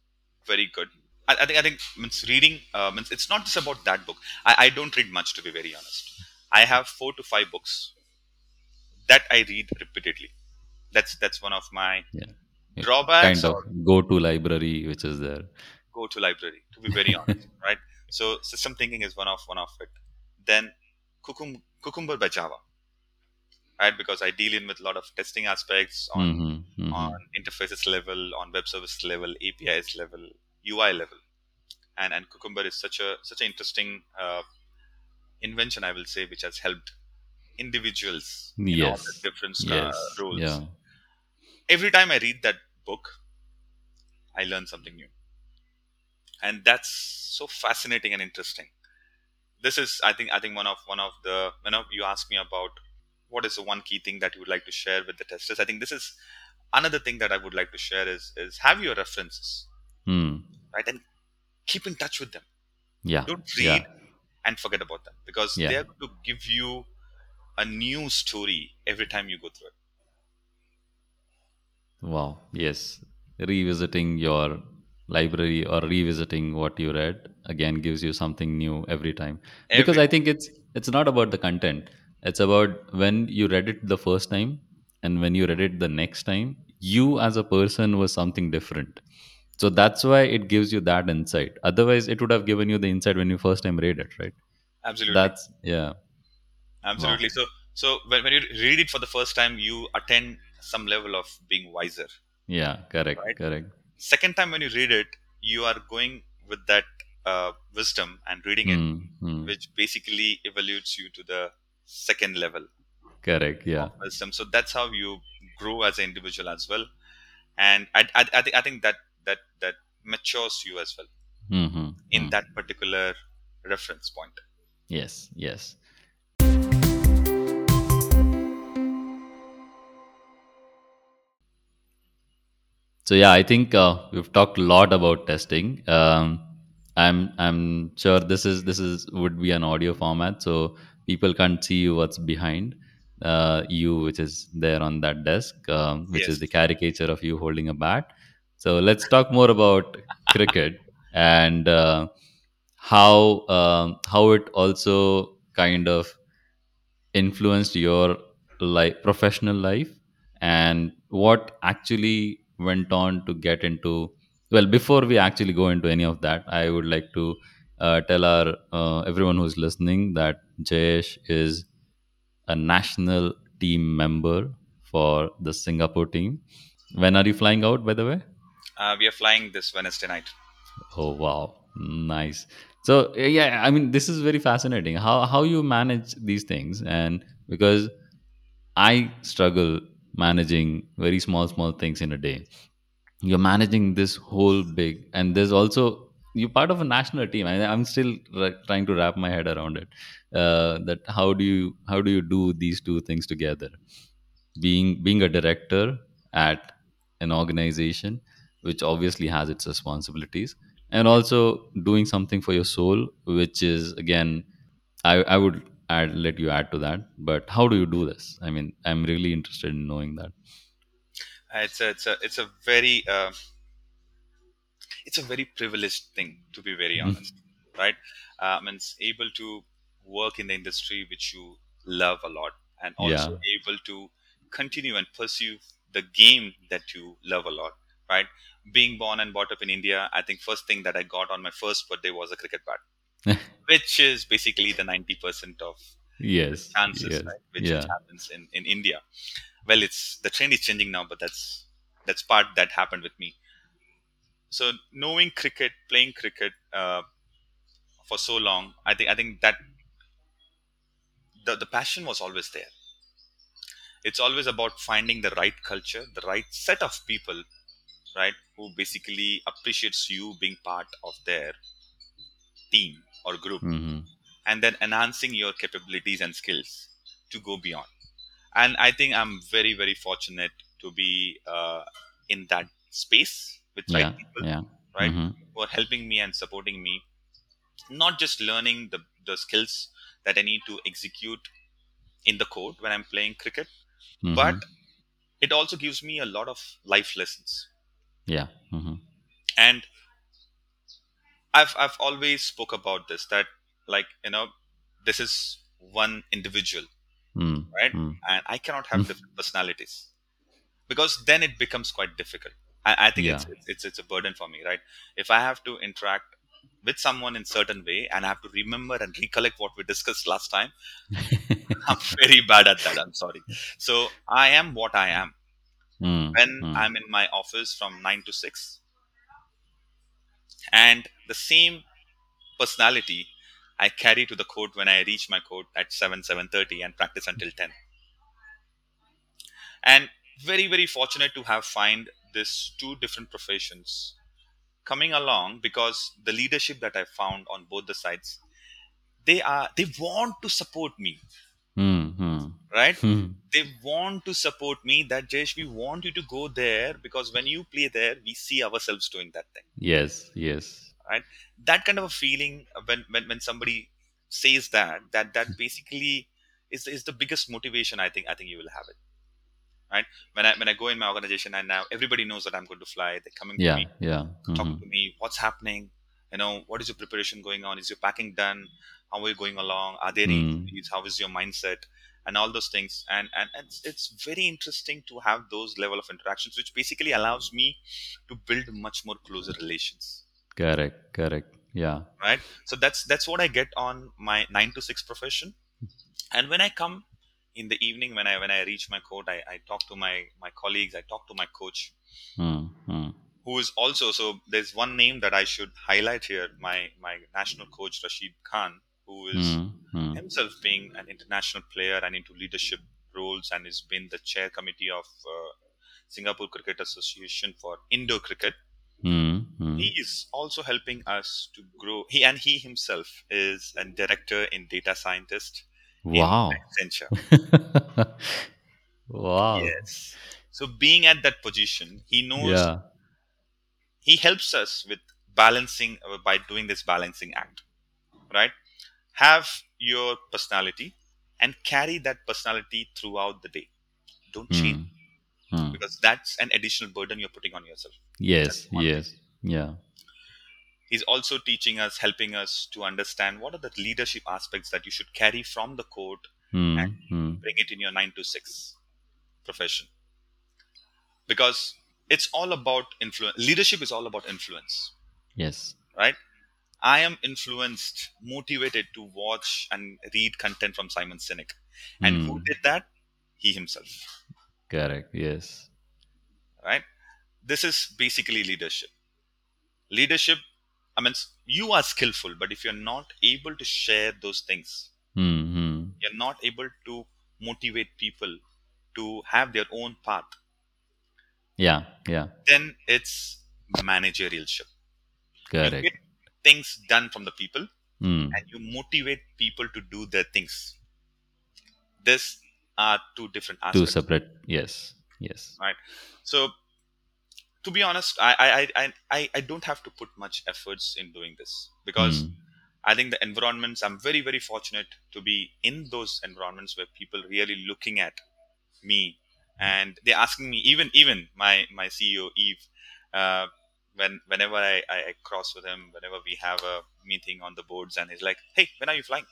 [SPEAKER 2] very good i, I think i think means reading uh, means it's not just about that book I, I don't read much to be very honest i have four to five books that i read repeatedly that's that's one of my
[SPEAKER 1] Yeah.
[SPEAKER 2] drawbacks
[SPEAKER 1] Kind of go to library, which is there.
[SPEAKER 2] go to library to be very honest right so system thinking is one of one of it then cucum- cucumber by java right because i deal in with a lot of testing aspects on
[SPEAKER 1] hmm
[SPEAKER 2] on
[SPEAKER 1] Mhm.
[SPEAKER 2] interfaces level, on web service level, APIs level, UI level, and and Cucumber is such a such an interesting uh, invention, I will say, which has helped individuals in all the
[SPEAKER 1] Yes.
[SPEAKER 2] different uh,
[SPEAKER 1] Yes.
[SPEAKER 2] roles.
[SPEAKER 1] Yeah.
[SPEAKER 2] Every time I read that book, I learn something new, and that's so fascinating and interesting. This is, I think, I think one of one of the when you ask me about what is the one key thing that you would like to share with the testers, I think this is another thing that I would like to share is is have your references
[SPEAKER 1] Hmm.
[SPEAKER 2] right and keep in touch with them.
[SPEAKER 1] Yeah.
[SPEAKER 2] Don't
[SPEAKER 1] Yeah.
[SPEAKER 2] read and forget about them because
[SPEAKER 1] Yeah.
[SPEAKER 2] they're going to give you a new story every time you go through it.
[SPEAKER 1] Wow. Yes. Revisiting your library or revisiting what you read again gives you something new every time. Because I think it's it's not about the content. It's about when you read it the first time and when you read it the next time, you as a person was something different. So that's why it gives you that insight. Otherwise, it would have given you the insight when you first time read it, right?
[SPEAKER 2] absolutely,
[SPEAKER 1] That's yeah. Wow.
[SPEAKER 2] absolutely. So so when, when you read it for the first time, you attend some level of being wiser,
[SPEAKER 1] Yeah. Correct.
[SPEAKER 2] right?
[SPEAKER 1] Correct.
[SPEAKER 2] Second time when you read it, you are going with that uh, wisdom and reading it,
[SPEAKER 1] Hmm. hmm.
[SPEAKER 2] which basically evolutes you to the second level
[SPEAKER 1] Correct. Yeah.
[SPEAKER 2] wisdom. So that's how you grow as an individual as well. And I, I, I think I think that that that matures you as well
[SPEAKER 1] hmm
[SPEAKER 2] in that particular reference point.
[SPEAKER 1] Yes. Yes. So yeah, I think uh, we've talked a lot about testing. Um, I'm I'm sure this is this is would be an audio format, so people can't see what's behind uh, you, which is there on that desk, um, which is the caricature of you holding a bat. So let's talk more about cricket and uh, how um, how it also kind of influenced your life professional life and what actually went on to get into well before we actually go into any of that i would like to uh, tell our uh, everyone who's listening that jayesh is a national team member for the singapore team when are you flying out by the way
[SPEAKER 2] Uh, we are flying this Wednesday night.
[SPEAKER 1] Oh wow, nice. So yeah, I mean, this is very fascinating. How how you manage these things, and because I struggle managing very small small things in a day. You're managing this whole big, and there's also you're part of a national team. I, I'm still trying to wrap my head around it. Uh, that how do you how do you do these two things together? being being a director at an organization which obviously has its responsibilities and also doing something for your soul which is again i, I would add let you add to that but how do you do this i mean i'm really interested in knowing that
[SPEAKER 2] Uh, it's a it's a it's a very uh, it's a very privileged thing to be very
[SPEAKER 1] Mhm.
[SPEAKER 2] honest, right? Um, and it's able to work in the industry which you love a lot, and
[SPEAKER 1] yeah
[SPEAKER 2] also able to continue and pursue the game that you love a lot, right? Being born and brought up in India, I think first thing that I got on my first birthday was a cricket bat, which is basically the ninety percent of
[SPEAKER 1] yes
[SPEAKER 2] chances,
[SPEAKER 1] yes
[SPEAKER 2] right? Which which
[SPEAKER 1] yeah
[SPEAKER 2] happens in in India. Well, it's the trend is changing now, but that's that's part that happened with me. So knowing cricket, playing cricket uh, for so long, I think I think that the the passion was always there. It's always about finding the right culture, the right set of people, right, who basically appreciates you being part of their team or group,
[SPEAKER 1] hmm
[SPEAKER 2] and then enhancing your capabilities and skills to go beyond. and I think I'm very very fortunate to be uh, in that space with right people,
[SPEAKER 1] yeah
[SPEAKER 2] right,
[SPEAKER 1] mm-hmm.
[SPEAKER 2] who are helping me and supporting me. Not just learning the the skills that I need to execute in the court when I'm playing cricket, but
[SPEAKER 1] hmm
[SPEAKER 2] it also gives me a lot of life lessons.
[SPEAKER 1] yeah hmm
[SPEAKER 2] And I've I've always spoke about this that like you know this is one individual,
[SPEAKER 1] mm
[SPEAKER 2] right,
[SPEAKER 1] mm
[SPEAKER 2] and I cannot have different personalities because then it becomes quite difficult. I, I think
[SPEAKER 1] yeah
[SPEAKER 2] it's, it's it's it's a burden for me, right? If I have to interact with someone in certain way and I have to remember and recollect what we discussed last time, I'm very bad at that. I'm sorry. So I am what I am,
[SPEAKER 1] Hmm.
[SPEAKER 2] when
[SPEAKER 1] Hmm.
[SPEAKER 2] I'm in my office from 9 to 6 and the same personality I carry to the court when I reach my court at 7 7:30 and practice until 10 and very very fortunate to have find this two different professions coming along because the leadership that I found on both the sides they are they want to support me
[SPEAKER 1] Hmm. Hmm.
[SPEAKER 2] right
[SPEAKER 1] Hmm.
[SPEAKER 2] they want to support me that Jesh, we want you to go there because when you play there we see ourselves doing that thing
[SPEAKER 1] Yes. Yes.
[SPEAKER 2] Right that kind of a feeling when when, when somebody says that that that basically is, is the biggest motivation i think i think you will have it right when i when i go in my organization and now everybody knows that i'm going to fly they're coming to
[SPEAKER 1] Yeah.
[SPEAKER 2] me
[SPEAKER 1] Yeah.
[SPEAKER 2] talking
[SPEAKER 1] Mhm.
[SPEAKER 2] to me what's happening you know what is your preparation going on is your packing done how are you going along are there
[SPEAKER 1] Hmm.
[SPEAKER 2] injuries how is your mindset and all those things and, and it's, it's very interesting to have those level of interactions which basically allows me to build much more closer relations
[SPEAKER 1] Correct. Correct. Yeah.
[SPEAKER 2] right so that's that's what i get on my 9 to 6 profession and when i come in the evening when i when i reach my court i, I talk to my my colleagues i talk to my coach
[SPEAKER 1] Hmm. Hmm.
[SPEAKER 2] who is also so there's one name that i should highlight here my my national coach rashid khan who is
[SPEAKER 1] Hmm. Hmm.
[SPEAKER 2] himself being an international player and into leadership roles and has been the chair committee of uh, singapore cricket association for indoor cricket
[SPEAKER 1] Hmm. Hmm.
[SPEAKER 2] he is also helping us to grow he and he himself is a director in data scientist
[SPEAKER 1] Wow.
[SPEAKER 2] accenture
[SPEAKER 1] wow.
[SPEAKER 2] yes so being at that position he knows
[SPEAKER 1] Yeah.
[SPEAKER 2] he helps us with balancing uh, by doing this balancing act right have your personality and carry that personality throughout the day don't change
[SPEAKER 1] Hmm. Hmm.
[SPEAKER 2] because that's an additional burden you're putting on yourself
[SPEAKER 1] Yes. Yes. Yeah.
[SPEAKER 2] he's also teaching us helping us to understand what are the leadership aspects that you should carry from the court
[SPEAKER 1] Hmm.
[SPEAKER 2] And-
[SPEAKER 1] Hmm.
[SPEAKER 2] bring it in your 9 to 6 profession because it's all about influence leadership is all about influence
[SPEAKER 1] Yes.
[SPEAKER 2] right i am influenced motivated to watch and read content from simon sinek and who
[SPEAKER 1] Hmm.
[SPEAKER 2] did that he himself
[SPEAKER 1] Correct. Yes.
[SPEAKER 2] right this is basically leadership leadership i mean you are skillful but if you're not able to share those things
[SPEAKER 1] Hmm. Hmm.
[SPEAKER 2] you're not able to motivate people to have their own path
[SPEAKER 1] Yeah. Yeah.
[SPEAKER 2] then it's managerialship
[SPEAKER 1] Correct.
[SPEAKER 2] Things done from the people
[SPEAKER 1] Hmm.
[SPEAKER 2] and you motivate people to do their things this are two different
[SPEAKER 1] Two separate. Yes. Yes.
[SPEAKER 2] Right so to be honest I, I I- I don't have to put much efforts in doing this because
[SPEAKER 1] Hmm.
[SPEAKER 2] i think the environments i'm very very fortunate to be in those environments where people really looking at me and they're asking me even even my my ceo eve uh, when whenever I, I cross with him whenever we have a meeting on the boards and he's like hey when are you flying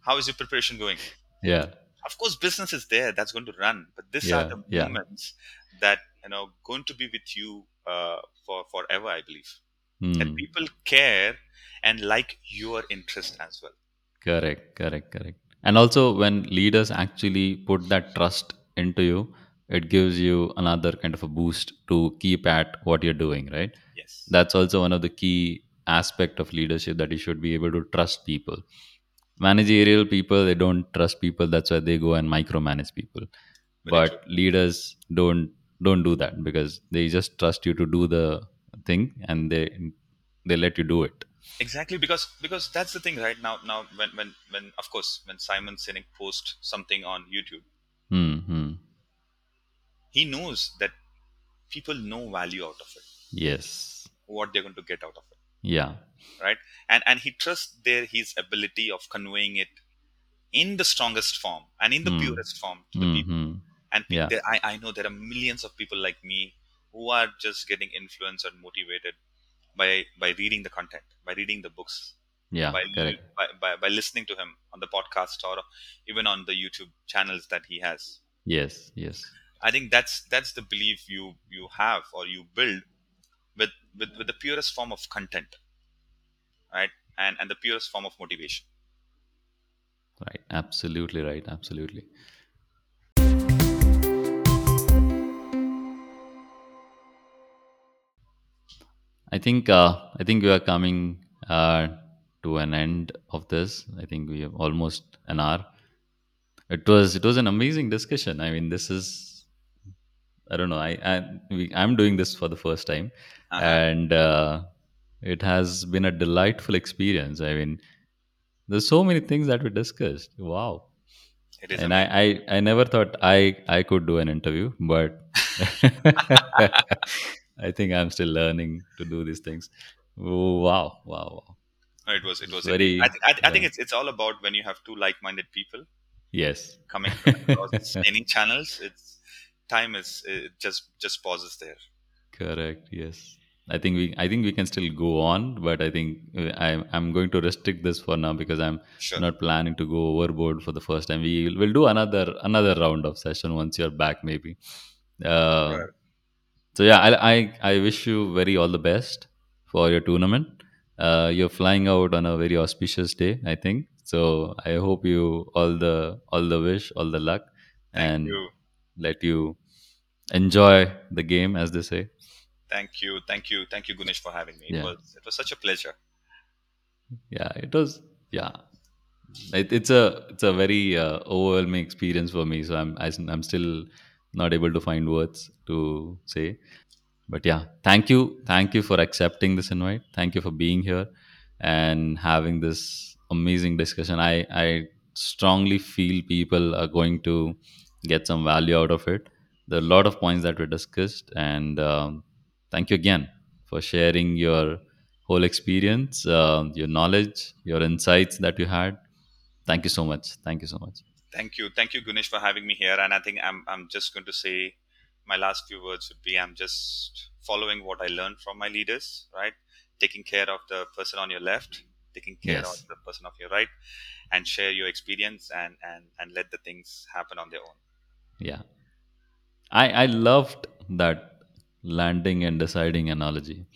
[SPEAKER 2] how is your preparation going
[SPEAKER 1] yeah.
[SPEAKER 2] of course business is there that's going to run but these
[SPEAKER 1] Yeah,
[SPEAKER 2] are the
[SPEAKER 1] yeah.
[SPEAKER 2] moments that you know going to be with you uh, for forever i believe that
[SPEAKER 1] Hmm.
[SPEAKER 2] people care and like your interest as well
[SPEAKER 1] Correct, correct, correct. And also, when leaders actually put that trust into you, it gives you another kind of a boost to keep at what you're doing, right?
[SPEAKER 2] yes
[SPEAKER 1] That's also one of the key aspect of leadership that you should be able to trust people. Managerial people, they don't trust people. That's why they go and micromanage people.
[SPEAKER 2] Very
[SPEAKER 1] but leaders don't don't do that because they just trust you to do the thing and they they let you do it.
[SPEAKER 2] exactly because because that's the thing right now now when when when of course when simon sinek posts something on youtube
[SPEAKER 1] Hmm.
[SPEAKER 2] He knows that people know value out of it
[SPEAKER 1] Yes.
[SPEAKER 2] what they're going to get out of it
[SPEAKER 1] Yeah.
[SPEAKER 2] right and and he trusts their his ability of conveying it in the strongest form and in the
[SPEAKER 1] Hmm.
[SPEAKER 2] purest form to the people
[SPEAKER 1] hmm
[SPEAKER 2] and
[SPEAKER 1] Yeah.
[SPEAKER 2] there, I, I know there are millions of people like me who are just getting influenced and motivated by by reading the content by reading the books
[SPEAKER 1] Yeah.
[SPEAKER 2] by, by, by by listening to him on the podcast or even on the youtube channels that he has
[SPEAKER 1] Yes. Yes.
[SPEAKER 2] I think that's that's the belief you you have or you build with with, with the purest form of content, right? And and the purest form of motivation.
[SPEAKER 1] Right. Absolutely right. Absolutely. I think uh, I think we are coming uh, to an end of this. I think we have almost an hour. It was it was an amazing discussion. I mean, this is I don't know. I, I we, I'm doing this for the first time,
[SPEAKER 2] Uh-huh.
[SPEAKER 1] and uh, it has been a delightful experience. I mean, there's so many things that we discussed. Wow.
[SPEAKER 2] It is
[SPEAKER 1] and I, I i never thought i i could do an interview but i think i'm still learning to do these things wow wow wow
[SPEAKER 2] it was it was
[SPEAKER 1] very-
[SPEAKER 2] I, th- I, th- I think it's it's all about when you have two like-minded people
[SPEAKER 1] yes
[SPEAKER 2] coming across any channels. It's time is it just just pauses there.
[SPEAKER 1] correct yes i think we i think we can still go on but i think uh, i'm, I'm going to restrict this for now because i'm
[SPEAKER 2] Sure.
[SPEAKER 1] not planning to go overboard for the first time we will do another another round of session once you're back maybe uh,
[SPEAKER 2] Sure.
[SPEAKER 1] so yeah I, I i wish you very all the best for your tournament uh, you're flying out on a very auspicious day i think so i hope you all the all the wish all the luck
[SPEAKER 2] Thank
[SPEAKER 1] and
[SPEAKER 2] you.
[SPEAKER 1] Let you enjoy the game as they say
[SPEAKER 2] Thank you. Thank you. Thank you, Gunesh, for having me. It was it was such a pleasure.
[SPEAKER 1] yeah it was yeah it, it's a it's a very uh, overwhelming experience for me so i'm I, am i am still not able to find words to say but yeah thank you thank you for accepting this invite thank you for being here and having this amazing discussion i i strongly feel people are going to get some value out of it there are a lot of points that we discussed and um, thank you again for sharing your whole experience uh, your knowledge your insights that you had thank you so much thank you so much
[SPEAKER 2] Thank you. Thank you, Gunesh, for having me here. And I think I'm I'm just going to say my last few words would be I'm just following what I learned from my leaders, right? Taking care of the person on your left, taking care
[SPEAKER 1] Yes.
[SPEAKER 2] of the person of your right, and share your experience and and and let the things happen on their own.
[SPEAKER 1] Yeah. I I loved that landing and deciding analogy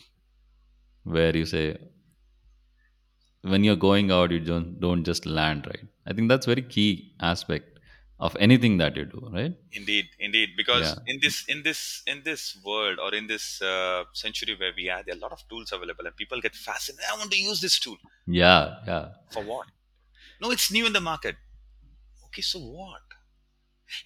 [SPEAKER 1] where you say when you're going out you don't don't just land, right? I think that's very key aspect of anything that you do, right?
[SPEAKER 2] Indeed, indeed. Because
[SPEAKER 1] Yeah.
[SPEAKER 2] in this in this in this world or in this uh, century where we are, there are a lot of tools available, and people get fascinated. I want to use this tool
[SPEAKER 1] Yeah, yeah.
[SPEAKER 2] for what? No, it's new in the market. Okay, so what?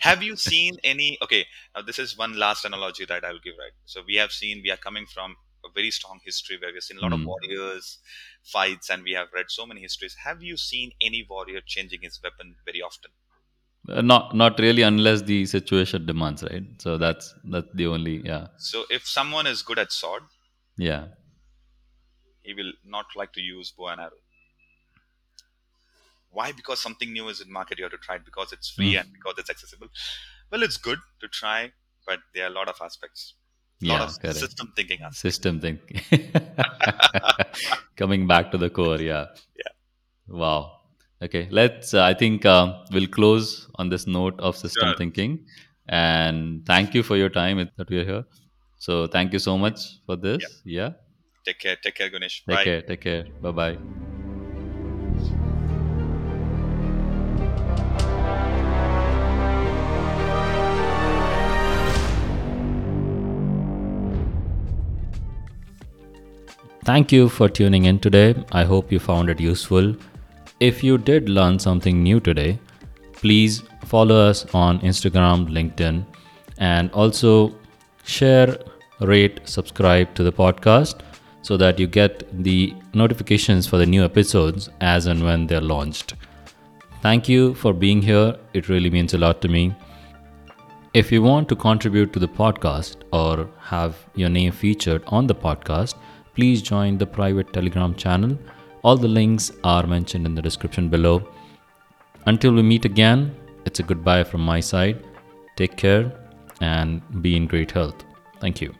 [SPEAKER 2] Have you seen any? Okay, now this is one last analogy that I'll give. Right. So we have seen we are coming from a very strong history where we've seen a lot of
[SPEAKER 1] Hmm.
[SPEAKER 2] warriors fights, and we have read so many histories. Have you seen any warrior changing his weapon very often?
[SPEAKER 1] Uh, not not really unless the situation demands, right? So that's that's the only yeah.
[SPEAKER 2] So if someone is good at sword,
[SPEAKER 1] Yeah.
[SPEAKER 2] he will not like to use bow and arrow. Why? Because something new is in market. You have to try it because it's free
[SPEAKER 1] Mm.
[SPEAKER 2] and because it's accessible. Well, it's good to try, but there are a lot of aspects. A lot
[SPEAKER 1] Yeah,
[SPEAKER 2] of
[SPEAKER 1] correct.
[SPEAKER 2] system thinking aspects.
[SPEAKER 1] system thing coming back to the core yeah
[SPEAKER 2] Yeah.
[SPEAKER 1] wow okay let's uh, i think uh, we'll close on this note of system
[SPEAKER 2] Sure.
[SPEAKER 1] thinking and thank you for your time that we're here so thank you so much for this yeah,
[SPEAKER 2] Take care. Take care, Ganesh.
[SPEAKER 1] take
[SPEAKER 2] Bye.
[SPEAKER 1] care take care bye bye Thank you for tuning in today. I hope you found it useful. If you did learn something new today, please follow us on Instagram, LinkedIn, and also share, rate, subscribe to the podcast so that you get the notifications for the new episodes as and when they're launched. Thank you for being here. It really means a lot to me. If you want to contribute to the podcast or have your name featured on the podcast, please join the private Telegram channel. All the links are mentioned in the description below. Until we meet again, it's a goodbye from my side. Take care and be in great health. Thank you.